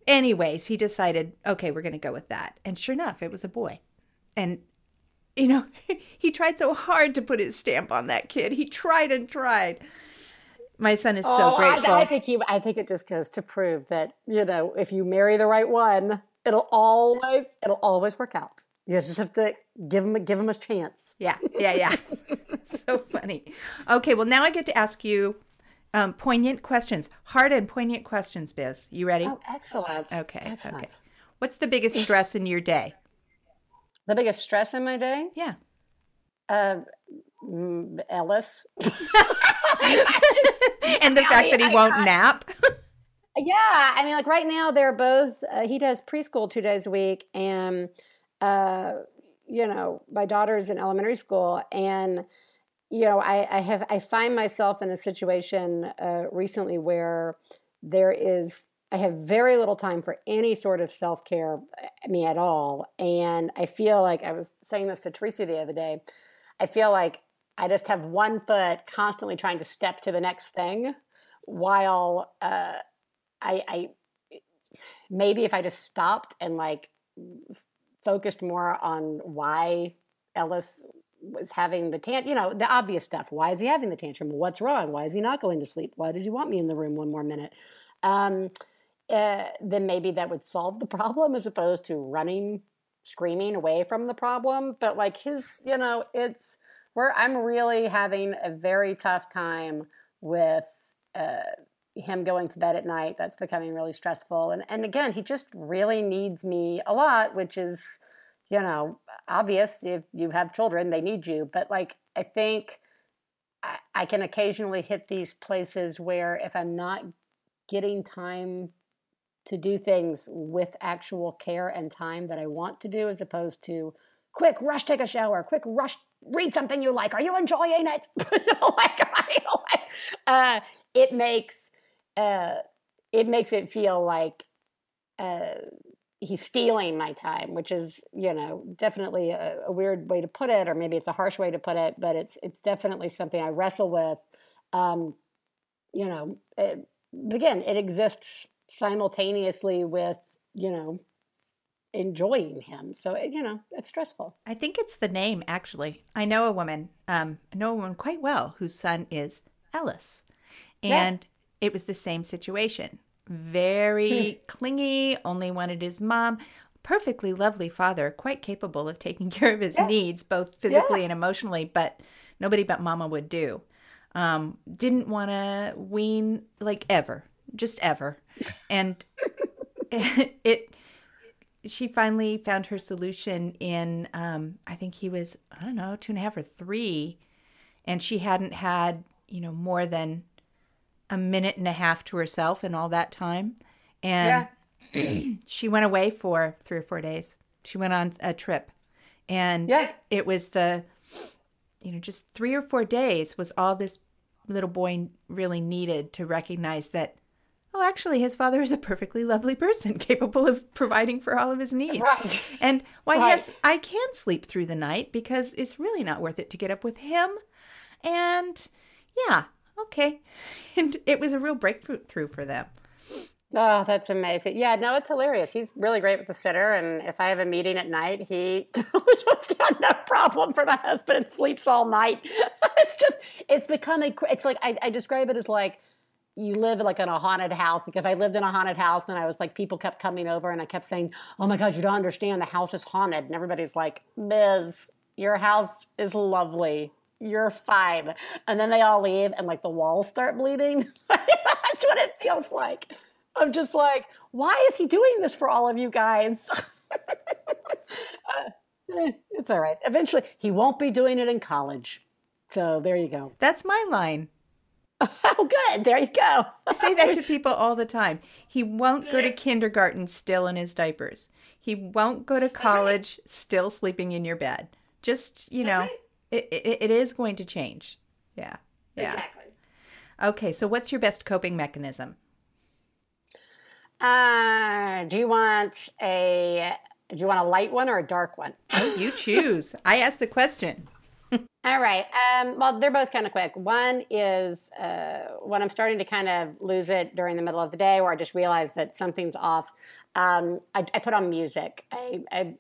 Anyways, he decided, okay, we're going to go with that. And sure enough, it was a boy. And, you know, he tried so hard to put his stamp on that kid. He tried and tried. My son is so oh, grateful. I, I think you. I think it just goes to prove that you know if you marry the right one, it'll always it'll always work out. You just have to give him give him a chance. Yeah, yeah, yeah. so funny. Okay, well now I get to ask you um, poignant questions, hard and poignant questions. Biz, you ready? Oh, excellent. Okay, excellent. okay. What's the biggest stress in your day? The biggest stress in my day? Yeah. Uh, Ellis. and the fact that he won't I, nap. yeah, I mean, like right now, they're both. Uh, he does preschool two days a week, and uh, you know, my daughter's in elementary school, and you know, I, I have I find myself in a situation uh, recently where there is I have very little time for any sort of self care, I mean, at all, and I feel like I was saying this to Theresa the other day. I feel like I just have one foot constantly trying to step to the next thing, while uh, I, I maybe if I just stopped and like focused more on why Ellis was having the tant, you know, the obvious stuff. Why is he having the tantrum? What's wrong? Why is he not going to sleep? Why does he want me in the room one more minute? Um, uh, then maybe that would solve the problem as opposed to running, screaming away from the problem. But like his, you know, it's where I'm really having a very tough time with uh, him going to bed at night. That's becoming really stressful. And and again, he just really needs me a lot, which is, you know, obvious. If you have children, they need you. But like, I think I, I can occasionally hit these places where if I'm not getting time to do things with actual care and time that I want to do, as opposed to quick rush, take a shower, quick rush, read something you like. Are you enjoying it? like, uh, it makes uh, it makes it feel like uh, he's stealing my time, which is you know definitely a, a, weird way to put it, or maybe it's a harsh way to put it, but it's it's definitely something I wrestle with. Um, you know, it, again, it exists simultaneously with you know enjoying him. So you know, it's stressful. I think it's the name actually. I know a woman, um, I know a woman quite well whose son is Ellis, and yeah. it was the same situation. Very hmm. clingy, only wanted his mom. Perfectly lovely father, quite capable of taking care of his yeah. needs, both physically yeah. and emotionally, but nobody but mama would do. Um, didn't want to wean like ever, just ever. And it, it she finally found her solution in um, I think he was I don't know two and a half or three, and she hadn't had you know more than a minute and a half to herself in all that time, and yeah. she went away for three or four days. She went on a trip, and yeah. it was the you know just three or four days was all this little boy really needed to recognize that oh, actually, his father is a perfectly lovely person, capable of providing for all of his needs. Right. And why, right. yes, I can sleep through the night because it's really not worth it to get up with him. And yeah, okay. And it was a real breakthrough for them. Oh, that's amazing. Yeah, no, it's hilarious. He's really great with the sitter. And if I have a meeting at night, he just got no problem for my husband and sleeps all night. it's just, it's become a, it's like, I, I describe it as like, you live like in a haunted house. Like if I lived in a haunted house and I was like, people kept coming over and I kept saying, "Oh my God, you don't understand. The house is haunted," and everybody's like, "Ms, your house is lovely. You're fine." And then they all leave and like the walls start bleeding. That's what it feels like. I'm just like, why is he doing this for all of you guys? uh, eh, it's all right. Eventually, he won't be doing it in college. So there you go. That's my line. Oh, good. There you go. I say that to people all the time. He won't go to kindergarten still in his diapers. He won't go to college right. still sleeping in your bed. Just, you That's know, right. it, it, it is going to change. Yeah. Yeah. Exactly. Okay, so what's your best coping mechanism? Uh, do you want a do you want a light one or a dark one? Oh, you choose. I asked the question. All right. Um, well, they're both kind of quick. One is uh, when I'm starting to kind of lose it during the middle of the day, where I just realize that something's off. Um, I, I, put on music. I, I,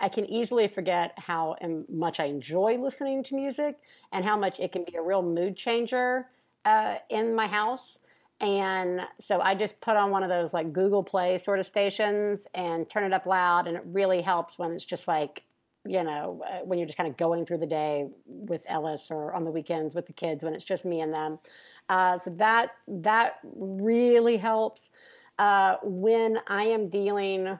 I can easily forget how much I enjoy listening to music and how much it can be a real mood changer uh, in my house. And so I just put on one of those like Google Play sort of stations and turn it up loud. And it really helps when it's just like, you know, uh, when you're just kind of going through the day with Ellis or on the weekends with the kids when it's just me and them. Uh, so that that really helps. Uh, when I am dealing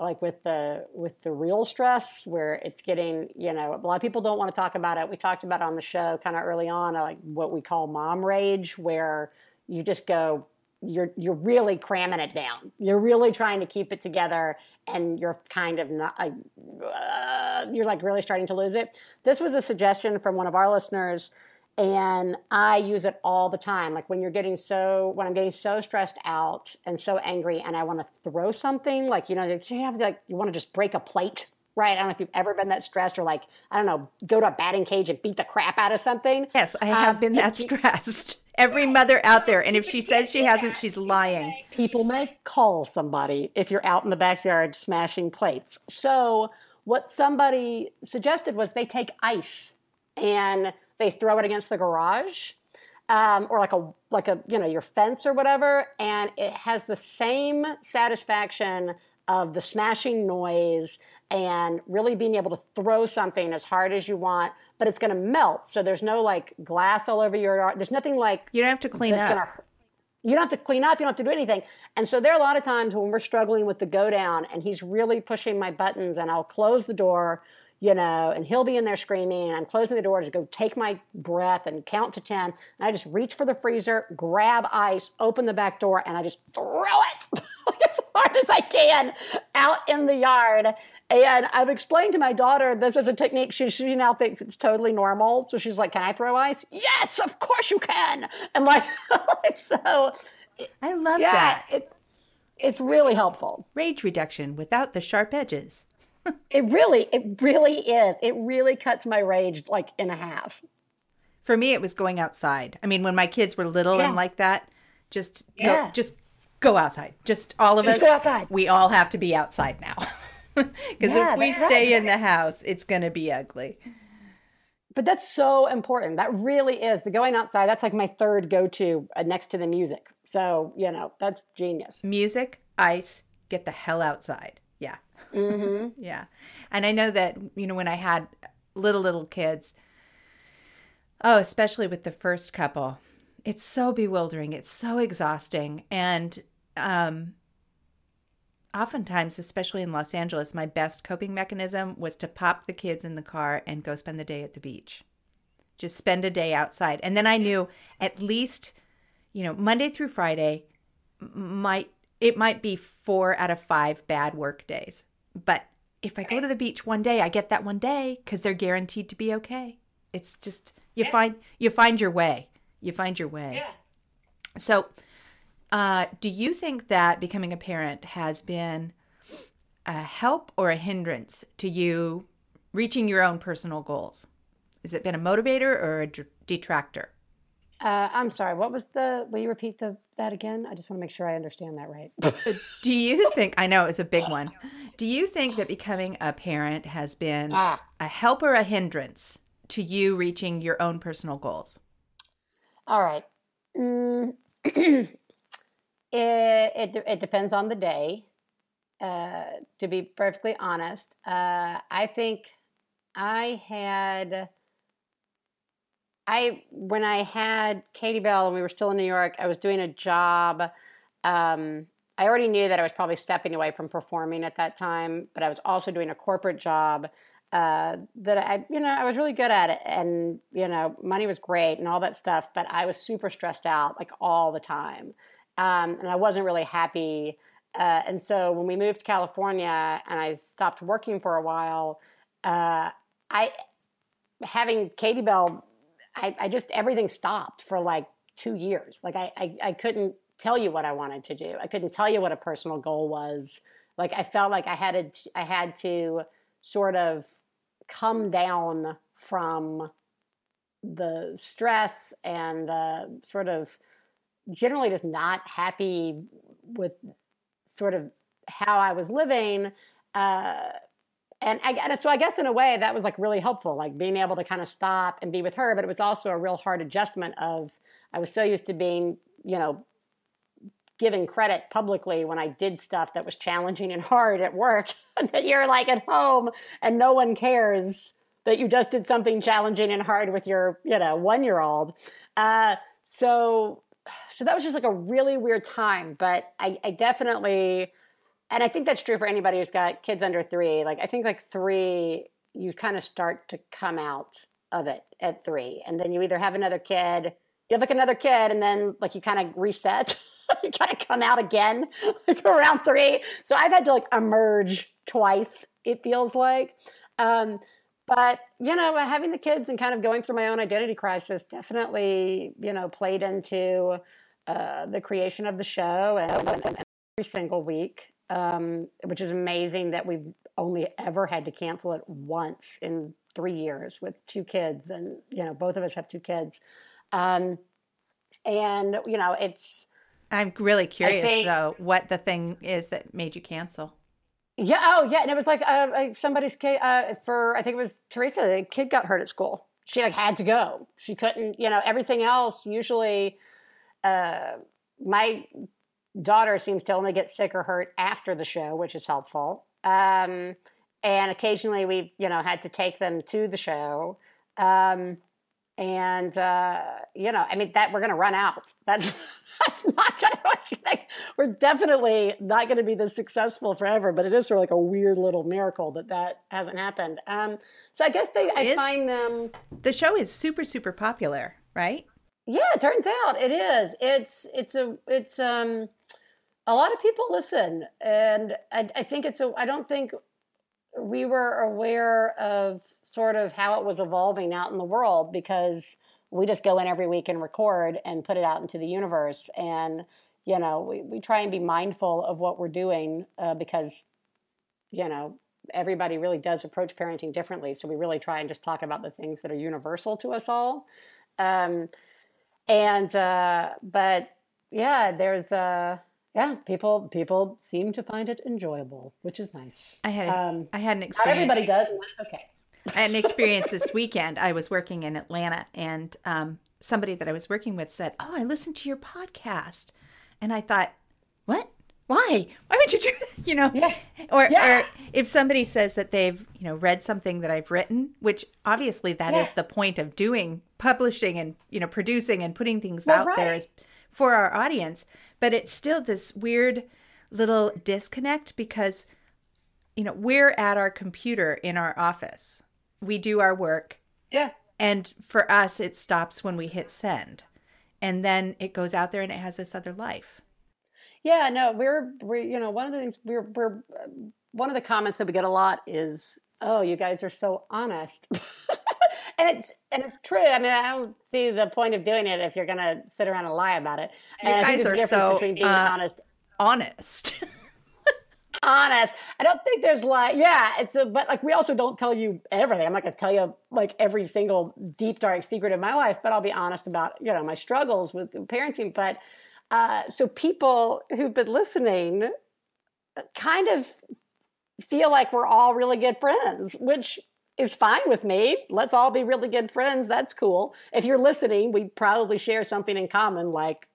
like with the with the real stress where it's getting you know a lot of people don't want to talk about it we talked about it on the show kind of early on like what we call mom rage where you just go you're you're really cramming it down. You're really trying to keep it together and you're kind of not uh, you're like really starting to lose it. This was a suggestion from one of our listeners and I use it all the time. Like when you're getting so, when I'm getting so stressed out and so angry, and I want to throw something, like you know, you have like you want to just break a plate, right? I don't know if you've ever been that stressed, or like I don't know, go to a batting cage and beat the crap out of something. Yes, I have um, been that stressed. Every mother out there, and if she says she hasn't, she's lying. People may call somebody if you're out in the backyard smashing plates. So what somebody suggested was they take ice and they throw it against the garage um, or like a like a you know your fence or whatever, and it has the same satisfaction of the smashing noise and really being able to throw something as hard as you want, but it's going to melt. So there's no like glass all over your. There's nothing like you don't have to clean up. Gonna, you don't have to clean up. You don't have to do anything. And so there are a lot of times when we're struggling with the go down, and he's really pushing my buttons, and I'll close the door you know, and he'll be in there screaming, and I'm closing the door to go take my breath and count to 10. And I just reach for the freezer, grab ice, open the back door, and I just throw it as hard as I can out in the yard. And I've explained to my daughter this is a technique. She, she now thinks it's totally normal. So she's like, Can I throw ice? Yes, of course you can. And like, so. I love yeah, that. It, it's really helpful. Rage reduction without the sharp edges it really, it really is. It really cuts my rage like in a half. For me, it was going outside. I mean, when my kids were little yeah. and like that, just yeah. go, just go outside. Just all of just us. Go outside. We all have to be outside now. Because yeah, if we stay right. in the house, it's going to be ugly. But that's so important. That really is the going outside. That's like my third go-to uh, next to the music. So you know, that's genius. Music, ice, get the hell outside. Mm-hmm. yeah. And I know that, you know, when I had little, little kids, oh, especially with the first couple, it's so bewildering. It's so exhausting. And um, oftentimes, especially in Los Angeles, my best coping mechanism was to pop the kids in the car and go spend the day at the beach. Just spend a day outside. And then I knew at least, you know, Monday through Friday might it might be 4 out of 5 bad work days. But if I go to the beach one day, I get that one day because they're guaranteed to be okay. It's just you yeah. find you find your way. You find your way. Yeah. So, uh, do you think that becoming a parent has been a help or a hindrance to you reaching your own personal goals? Has it been a motivator or a detractor? Uh, I'm sorry. What was the? Will you repeat the that again? I just want to make sure I understand that right. Do you think? I know it's a big one. Do you think that becoming a parent has been ah. a help or a hindrance to you reaching your own personal goals? All right. Mm, it, it, it depends on the day. Uh, to be perfectly honest, uh, I think I had I when I had Katie Bell and we were still in New York, I was doing a job. Um, I already knew that I was probably stepping away from performing at that time, but I was also doing a corporate job uh, that I, you know, I was really good at it, and you know, money was great and all that stuff. But I was super stressed out like all the time, um, and I wasn't really happy Uh, and so when we moved to California and I stopped working for a while, uh, I having Katie Bell, I, I, just everything stopped for like two years. Like I, I, I couldn't tell you what I wanted to do. I couldn't tell you what a personal goal was. Like I felt like I had to, I had to sort of come down from the stress and the sort of generally just not happy with sort of how I was living. Uh, and, I, and so I guess in a way that was like really helpful, like being able to kind of stop and be with her. But it was also a real hard adjustment of I was so used to being, you know, given credit publicly when I did stuff that was challenging and hard at work that you're like at home and no one cares that you just did something challenging and hard with your, you know, one year old. Uh, so, so that was just like a really weird time, but I, I definitely, and I think that's true for anybody who's got kids under three. Like, I think like three, you kind of start to come out of it at three. And then you either have another kid, you have like another kid, and then like you kind of reset. kind of come out again like around three. So I've had to like emerge twice, it feels like. Um, but you know having the kids and kind of going through my own identity crisis definitely you know played into uh, the creation of the show and, and, and every single week um, which is amazing that we've only ever had to cancel it once in three years with two kids and you know both of us have two kids um, and you know it's i'm really curious think, though what the thing is that made you cancel yeah. Oh, yeah. And it was like uh, somebody's kid uh, for I think it was Theresa. The kid got hurt at school. She like had to go. She couldn't. You know, everything else usually. Uh, my daughter seems to only get sick or hurt after the show, which is helpful. Um, and occasionally we, you know, had to take them to the show. Um, and uh, you know, I mean that we're going to run out. That's that's not going to. We're definitely not going to be this successful forever. But it is sort of like a weird little miracle that that hasn't happened. Um, so I guess they, I is, find them. The show is super super popular, right? Yeah, it turns out it is. It's it's a it's um a lot of people listen, and I, I think it's a. I don't think we were aware of sort of how it was evolving out in the world because we just go in every week and record and put it out into the universe. And you know we, we try and be mindful of what we're doing uh, because you know everybody really does approach parenting differently. So we really try and just talk about the things that are universal to us all. Um, and uh, but yeah there's a yeah, people people seem to find it enjoyable, which is nice. I had um, I had an experience. Not everybody does, and that's okay. I had an experience this weekend. I was working in Atlanta, and um, somebody that I was working with said, "Oh, I listened to your podcast," and I thought, "What? Why? Why would you do that?" You know, yeah. Or, yeah. or if somebody says that they've you know read something that I've written, which obviously that yeah. is the point of doing publishing and you know producing and putting things well, out right. there is for our audience but it's still this weird little disconnect because you know we're at our computer in our office. We do our work. Yeah. And for us it stops when we hit send. And then it goes out there and it has this other life. Yeah no we're we're you know one of the things we're we're one of the comments that we get a lot is oh you guys are so honest and it's and it's true. I mean, I don't see the point of doing it if you're going to sit around and lie about it. You and guys are so between being uh, honest. Honest. honest. I don't think there's like, yeah, it's a, but like we also don't tell you everything. I'm not going to tell you like every single deep dark secret of my life, but I'll be honest about you know my struggles with parenting. But uh, so people who've been listening kind of feel like we're all really good friends, which is fine with me. Let's all be really good friends. That's cool. If you're listening, we probably share something in common, like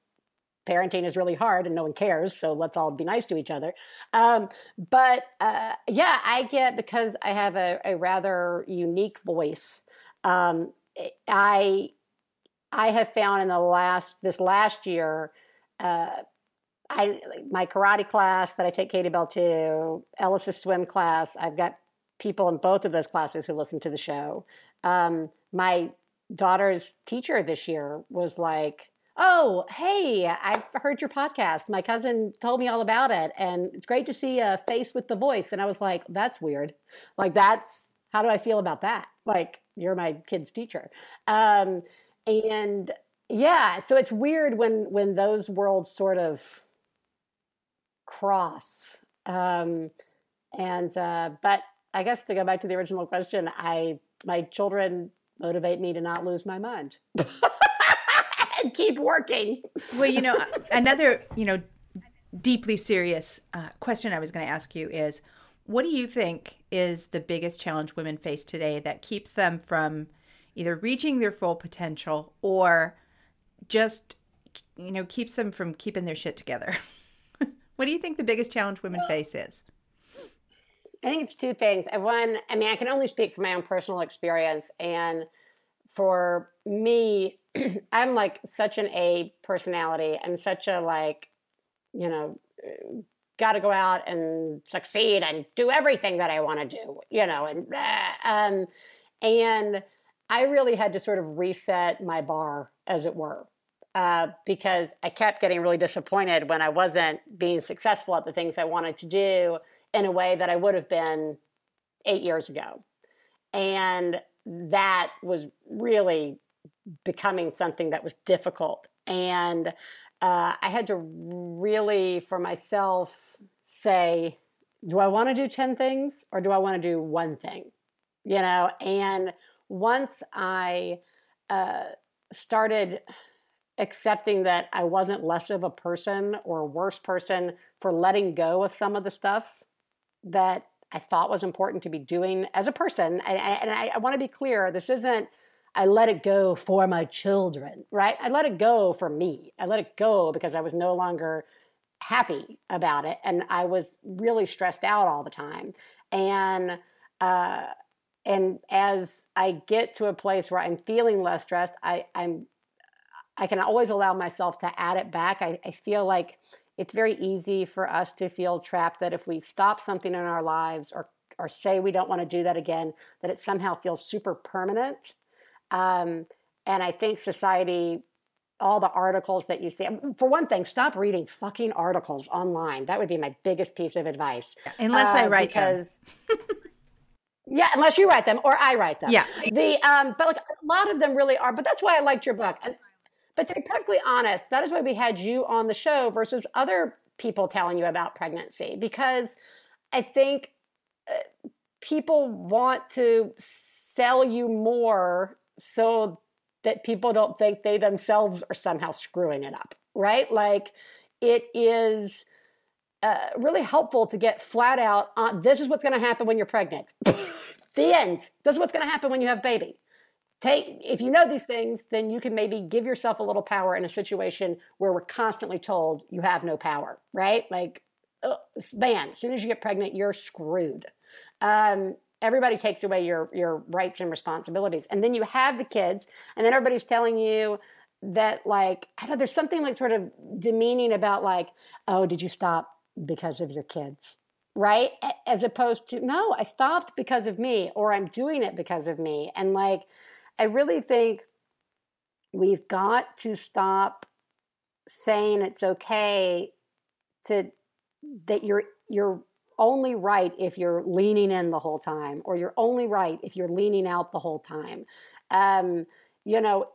parenting is really hard and no one cares. So let's all be nice to each other. Um, but uh, yeah, I get because I have a, a rather unique voice. Um, I I have found in the last this last year. Uh, I my karate class that I take Katie Bell to, Ellis's swim class. I've got people in both of those classes who listen to the show. Um, my daughter's teacher this year was like, oh, hey, I've heard your podcast. My cousin told me all about it. And it's great to see a face with the voice. And I was like, that's weird. Like, that's how do I feel about that? Like, you're my kid's teacher. Um, and yeah, so it's weird when when those worlds sort of cross. Um, and uh, but I guess to go back to the original question, I my children motivate me to not lose my mind. and keep working. Well, you know, another, you know, deeply serious uh, question I was going to ask you is what do you think is the biggest challenge women face today that keeps them from either reaching their full potential or just, you know, keeps them from keeping their shit together? what do you think the biggest challenge women face is? I think it's two things. One, I mean, I can only speak from my own personal experience. And for me, I'm like such an A personality. I'm such a like, you know, got to go out and succeed and do everything that I want to do, you know, and um, and I really had to sort of reset my bar, as it were, uh, because I kept getting really disappointed when I wasn't being successful at the things I wanted to do in a way that I would have been eight years ago, and that was really becoming something that was difficult. And uh, I had to really, for myself, say, do I want to do 10 things or do I want to do one thing? You know, and once I uh, started accepting that I wasn't less of a person or a worse person for letting go of some of the stuff that I thought was important to be doing as a person. And, and I, I want to be clear this isn't I let it go for my children, right? I let it go for me. I let it go because I was no longer happy about it and I was really stressed out all the time. And uh and as I get to a place where I'm feeling less stressed, I, I'm I can always allow myself to add it back. I, I feel like it's very easy for us to feel trapped that if we stop something in our lives or or say we don't want to do that again, that it somehow feels super permanent. Um, and I think society, all the articles that you see, um, for one thing, stop reading fucking articles online. That would be my biggest piece of advice. Unless uh, I write because, them. yeah, unless you write them or I write them. Yeah. The um, but like a lot of them really are. But that's why I liked your book. And, but to be perfectly honest, that is why we had you on the show versus other people telling you about pregnancy because I think uh, people want to sell you more so that people don't think they themselves are somehow screwing it up, right? Like it is uh, really helpful to get flat out on this is what's going to happen when you're pregnant. the end. This is what's going to happen when you have baby. Take if you know these things, then you can maybe give yourself a little power in a situation where we're constantly told you have no power, right? Like, man, as soon as you get pregnant, you're screwed. Um, everybody takes away your your rights and responsibilities and then you have the kids and then everybody's telling you that like i don't know there's something like sort of demeaning about like oh did you stop because of your kids right as opposed to no i stopped because of me or i'm doing it because of me and like i really think we've got to stop saying it's okay to that you're you're only right if you're leaning in the whole time, or you're only right if you're leaning out the whole time. Um, you know,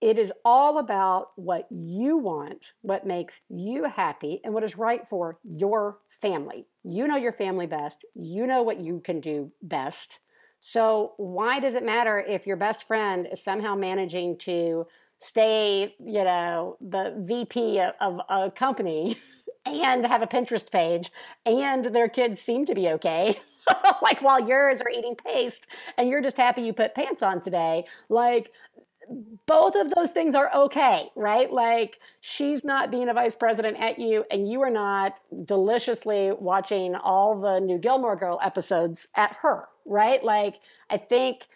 it is all about what you want, what makes you happy, and what is right for your family. You know your family best. You know what you can do best. So, why does it matter if your best friend is somehow managing to stay, you know, the VP of, a company and have a Pinterest page, and their kids seem to be okay. like while yours are eating paste and you're just happy you put pants on today. Like both of those things are okay, right? Like she's not being a vice president at you, and you are not deliciously watching all the new Gilmore Girl episodes at her, right? Like I think,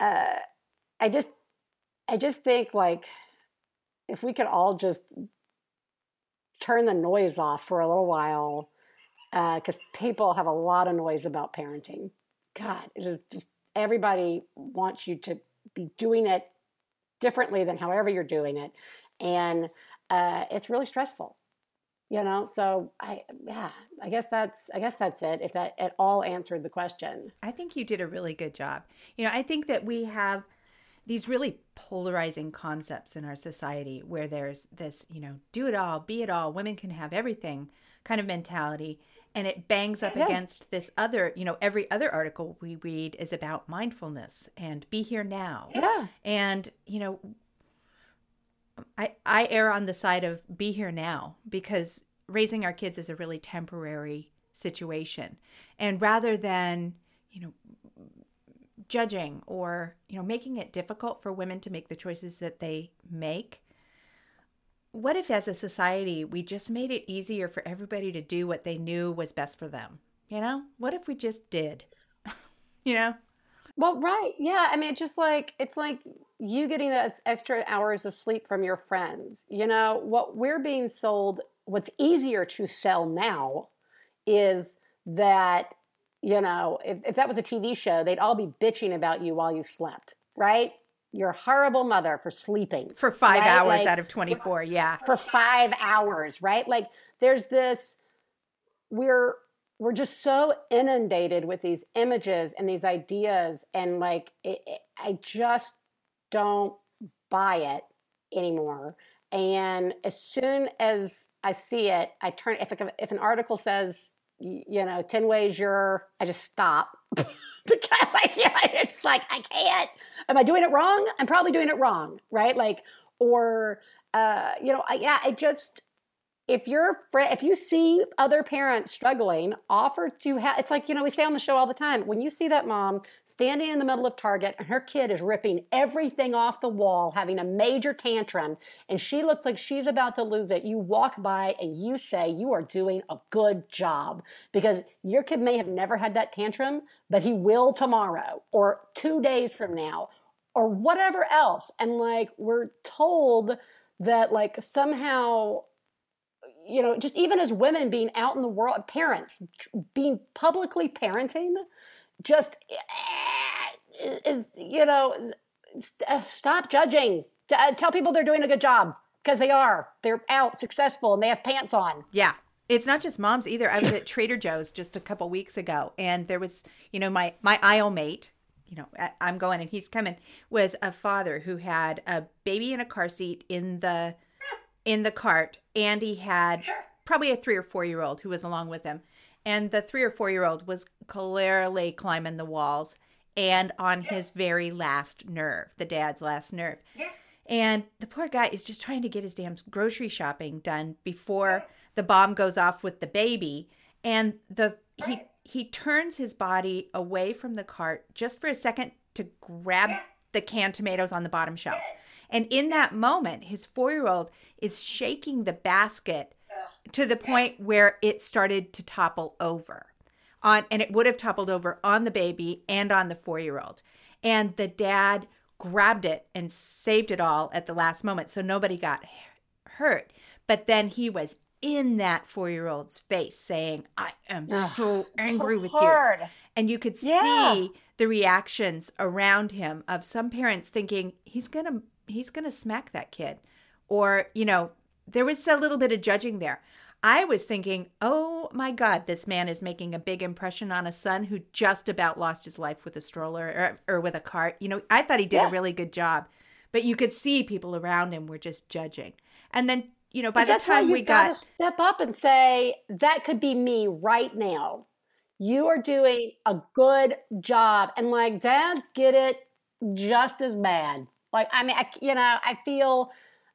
uh, I just, I just think like if we could all just turn the noise off for a little while because uh, people have a lot of noise about parenting. God, it is just everybody wants you to be doing it differently than however you're doing it. and uh, it's really stressful you know so i yeah i guess that's i guess that's it if that at all answered the question I think you did a really good job. You know, I think that we have these really polarizing concepts in our society where there's this, you know, do it all, be it all, women can have everything kind of mentality. And it bangs up Yeah. against this other, you know, every other article we read is about mindfulness and be here now. yeah And, you know, I I err on the side of be here now because raising our kids is a really temporary situation. And rather than, you know, judging or, you know, making it difficult for women to make the choices that they make, what if as a society we just made it easier for everybody to do what they knew was best for them? You know? What if we just did? you know? Well, right. Yeah. I mean, it's just like, it's like you getting those extra hours of sleep from your friends. You know, what we're being sold, what's easier to sell now is that, you know, if, if that was a TV show, they'd all be bitching about you while you slept, right? You're horrible mother for sleeping For 5 Right, hours like- out of 24, yeah. for five hours, right? Like there's this we're we're just so inundated with these images and these ideas and like it, it- I just don't buy it anymore. And as soon as I see it, I turn if if an article says you know 10 ways you're I just stop because like yeah it's like I can't am I doing it wrong? I'm probably doing it wrong, right? Like or uh, you know, I, yeah, I just if you're if you see other parents struggling, offer to have. It's like you know we say on the show all the time. When you see that mom standing in the middle of Target and her kid is ripping everything off the wall, having a major tantrum, and she looks like she's about to lose it, you walk by and you say you are doing a good job because your kid may have never had that tantrum, but he will tomorrow or two days from now or whatever else. And like we're told that like somehow you know just even as women being out in the world parents being publicly parenting just eh, is you know stop judging tell people they're doing a good job because they are they're out successful and they have pants on Yeah. It's not just moms either. I was at Trader Joe's just a couple weeks ago and there was, you know, my my aisle mate, you know, I'm going and he's coming, was a father who had a baby in a car seat in the in the cart and he had probably a 3 or 4 year old who was along with him. And the 3 or 4 year old was clearly climbing the walls and on his very last nerve, the dad's last nerve. And the poor guy is just trying to get his damn grocery shopping done before the bomb goes off with the baby. And the he he turns his body away from the cart just for a second to grab the canned tomatoes on the bottom shelf. And in that moment, his four year old is shaking the basket to the point where it started to topple over on and it would have toppled over on the baby and on the four year old. And the dad grabbed it and saved it all at the last moment so nobody got hurt. But then he was in that four year old's face saying, I am Ugh, so angry with you. And you could Yeah. see the reactions around him of some parents thinking he's gonna he's gonna smack that kid. Or, you know, there was a little bit of judging there. I was thinking, oh my God, this man is making a big impression on a son who just about lost his life with a stroller or, or with a cart. You know, I thought he did Yeah. a really good job, but you could see people around him were just judging. And then, you know, by But the time we got, step up and say that could be me right now. You are doing a good job, and like dads get it just as bad. Like I mean, I, you know, I feel,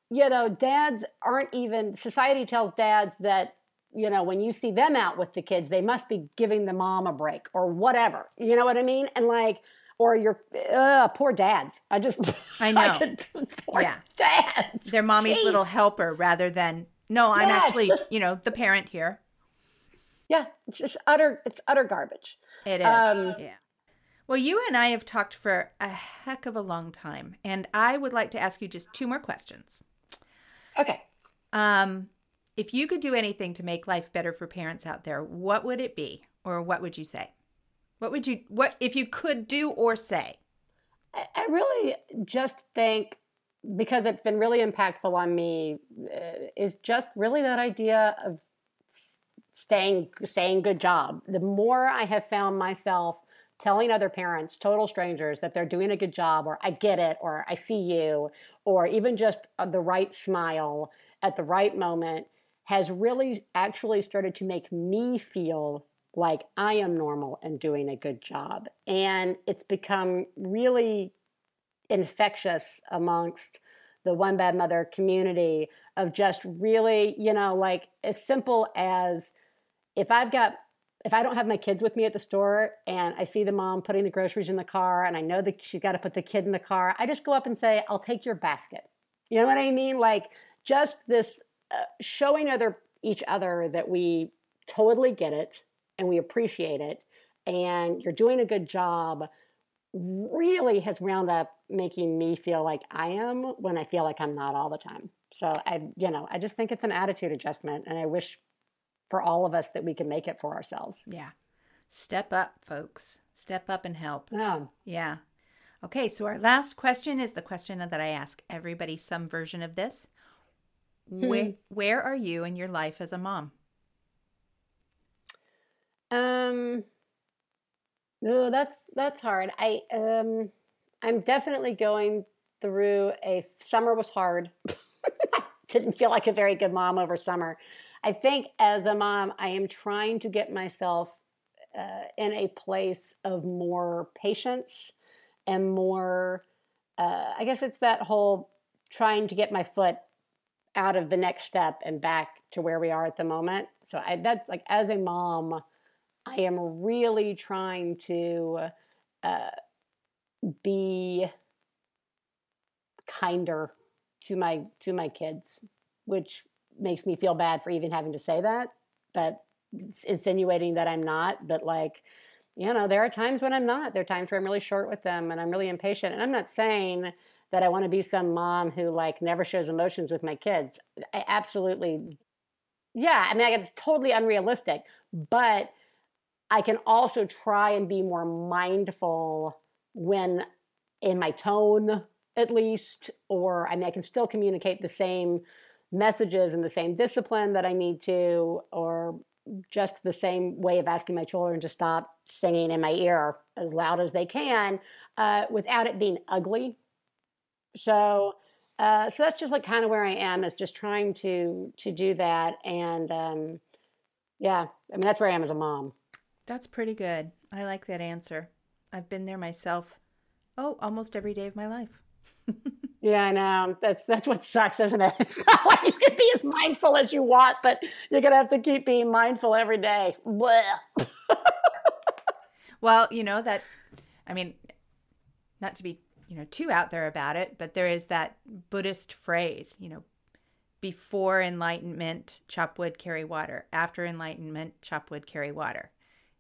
you know, dads aren't even. Society tells dads that you know when you see them out with the kids, they must be giving the mom a break or whatever. You know what I mean? And like. Or your uh, poor dads. I just, I know. could- poor Yeah. dads. their mommy's Jeez. little helper rather than, no, I'm Yes. actually, you know, the parent here. Yeah, it's just utter it's utter garbage. It is. Um, yeah. Well, you and I have talked for a heck of a long time, and I would like to ask you just two more questions. Okay. Um, if you could do anything to make life better for parents out there, what would it be, or what would you say? What would you what if you could do or say? I, I really just think because it's been really impactful on me uh, is just really that idea of staying saying good job the more i have found myself telling other parents total strangers that they're doing a good job or i get it or i see you or even just uh, the right smile at the right moment has really actually started to make me feel like I am normal and doing a good job. And it's become really infectious amongst the one bad mother community of just really, you know, like as simple as if I've got if I don't have my kids with me at the store and I see the mom putting the groceries in the car and I know that she's got to put the kid in the car, I just go up and say, I'll take your basket. You know what I mean? Like just this uh, showing other each other that we totally get it and we appreciate it and you're doing a good job really has wound up making me feel like I am when I feel like I'm not all the time. So I, you know, I just think it's an attitude adjustment, and I wish for all of us that we can make it for ourselves. Yeah, step up, folks. Step up and help. Yeah. Yeah. Okay, so our last question is the question that I ask everybody some version of this. Hmm. Where where are you in your life as a mom? Um no, that's that's hard. I um I'm definitely going through a summer was hard. Didn't feel like a very good mom over summer. I think as a mom, I am trying to get myself uh, in a place of more patience and more. Uh, I guess it's that whole trying to get my foot out of the next step and back to where we are at the moment. So I, that's like as a mom, I am really trying to uh, be kinder to my to my kids, which makes me feel bad for even having to say that, but insinuating that I'm not. But like, you know, there are times when I'm not. There are times where I'm really short with them and I'm really impatient. And I'm not saying that I want to be some mom who like never shows emotions with my kids. I absolutely, yeah. I mean, it's totally unrealistic, but I can also try and be more mindful when in my tone, at least, or I mean, I can still communicate the same messages and the same discipline that I need to, or just the same way of asking my children to stop singing in my ear as loud as they can uh, without it being ugly. So, uh, so that's just like kind of where I am is just trying to to do that, and um, yeah, I mean that's where I am as a mom. That's pretty good. I like that answer. I've been there myself. Oh, almost every day of my life. yeah, I know. That's that's what sucks, isn't it? It's not like you can be as mindful as you want, but you're gonna have to keep being mindful every day. well, you know that. I mean, not to be you know too out there about it, but there is that Buddhist phrase. You know, before enlightenment, chop wood, carry water. After enlightenment, chop wood, carry water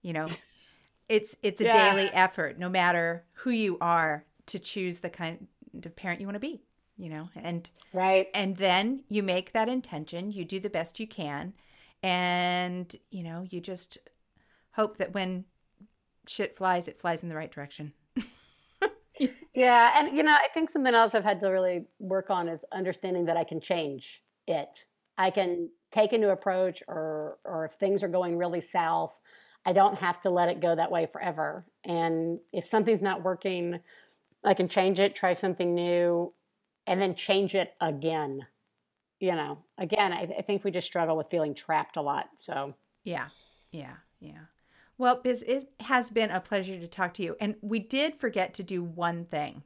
you know it's it's a yeah. daily effort no matter who you are to choose the kind of parent you want to be you know and right. and then you make that intention you do the best you can and you know you just hope that when shit flies it flies in the right direction. Yeah and you know i think something else i've had to really work on is understanding that i can change it. I can take a new approach or or if things are going really south I don't have to let it go that way forever. And if something's not working, I can change it, try something new, and then change it again. You know, again, I, I think we just struggle with feeling trapped a lot. So, yeah, yeah, yeah. Well, Biz, it has been a pleasure to talk to you. And we did forget to do one thing.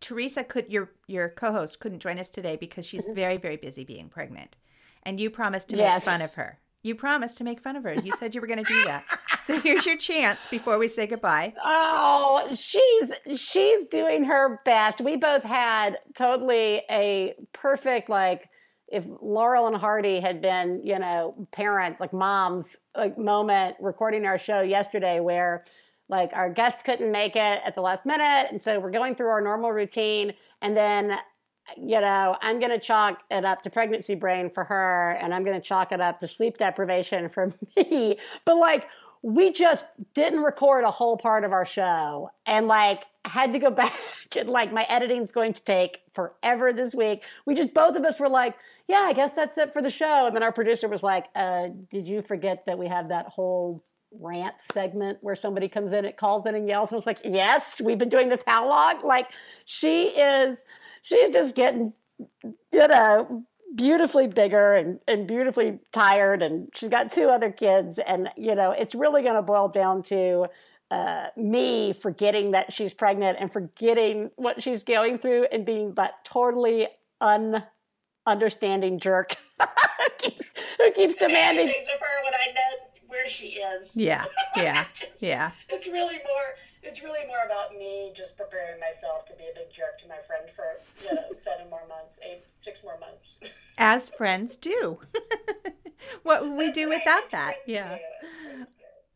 Theresa could your your co-host couldn't join us today because she's mm-hmm. very very busy being pregnant, and you promised to yes. make fun of her. You promised to make fun of her. You said you were going to do that. So here's your chance before we say goodbye. Oh, she's she's doing her best. We both had totally a perfect like if Laurel and Hardy had been, you know, parent like moms like moment recording our show yesterday where like our guest couldn't make it at the last minute and so we're going through our normal routine and then you know, I'm going to chalk it up to pregnancy brain for her, and I'm going to chalk it up to sleep deprivation for me. But like, we just didn't record a whole part of our show and like had to go back and like my editing's going to take forever this week. We just both of us were like, yeah, I guess that's it for the show. And then our producer was like, uh, did you forget that we have that whole rant segment where somebody comes in, it calls in and yells, and was like, yes, we've been doing this how long? Like she is, she's just getting, you know, beautifully bigger and, and beautifully tired and she's got two other kids and you know it's really going to boil down to uh, me forgetting that she's pregnant and forgetting what she's going through and being that totally un understanding jerk who keeps who keeps demanding things of her when I know where she is. Yeah, yeah, yeah. It's really more. It's really more about me just preparing myself to be a big jerk to my friend for you know seven more months, eight, six more months. As friends do. what would we do without that? Yeah.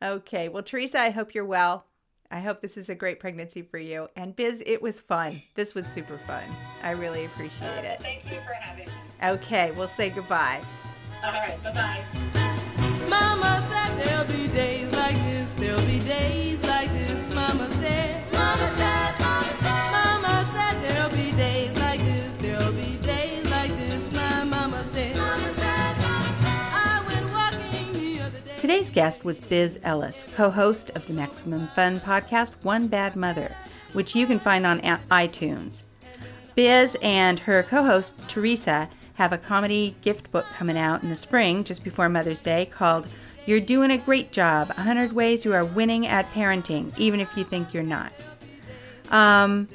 Okay. Well, Theresa, I hope you're well. I hope this is a great pregnancy for you. And Biz, it was fun. This was super fun. I really appreciate it. Thank you for having me. Okay, we'll say goodbye. All right. Bye bye. Mama said there'll be days like this, there'll be days like Today's guest was Biz Ellis, co host of the Maximum Fun podcast, One Bad Mother, which you can find on iTunes. Biz and her co host, Theresa, have a comedy gift book coming out in the spring, just before Mother's Day, called You're Doing a Great Job 100 Ways You Are Winning at Parenting, Even If You Think You're Not. Um,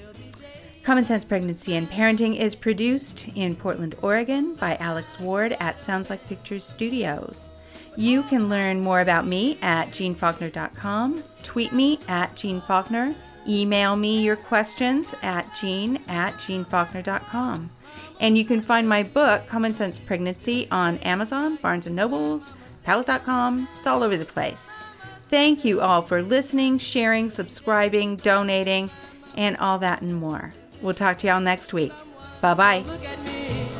Common Sense Pregnancy and Parenting is produced in Portland, Oregon by Alex Ward at Sounds Like Pictures Studios. You can learn more about me at jeanfaulkner.com, tweet me at Jean Faulkner, email me your questions at jean at jeanfaulkner.com. And you can find my book, Common Sense Pregnancy, on Amazon, Barnes & Nobles, powells.com. It's all over the place. Thank you all for listening, sharing, subscribing, donating, and all that and more. We'll talk to y'all next week. Bye bye.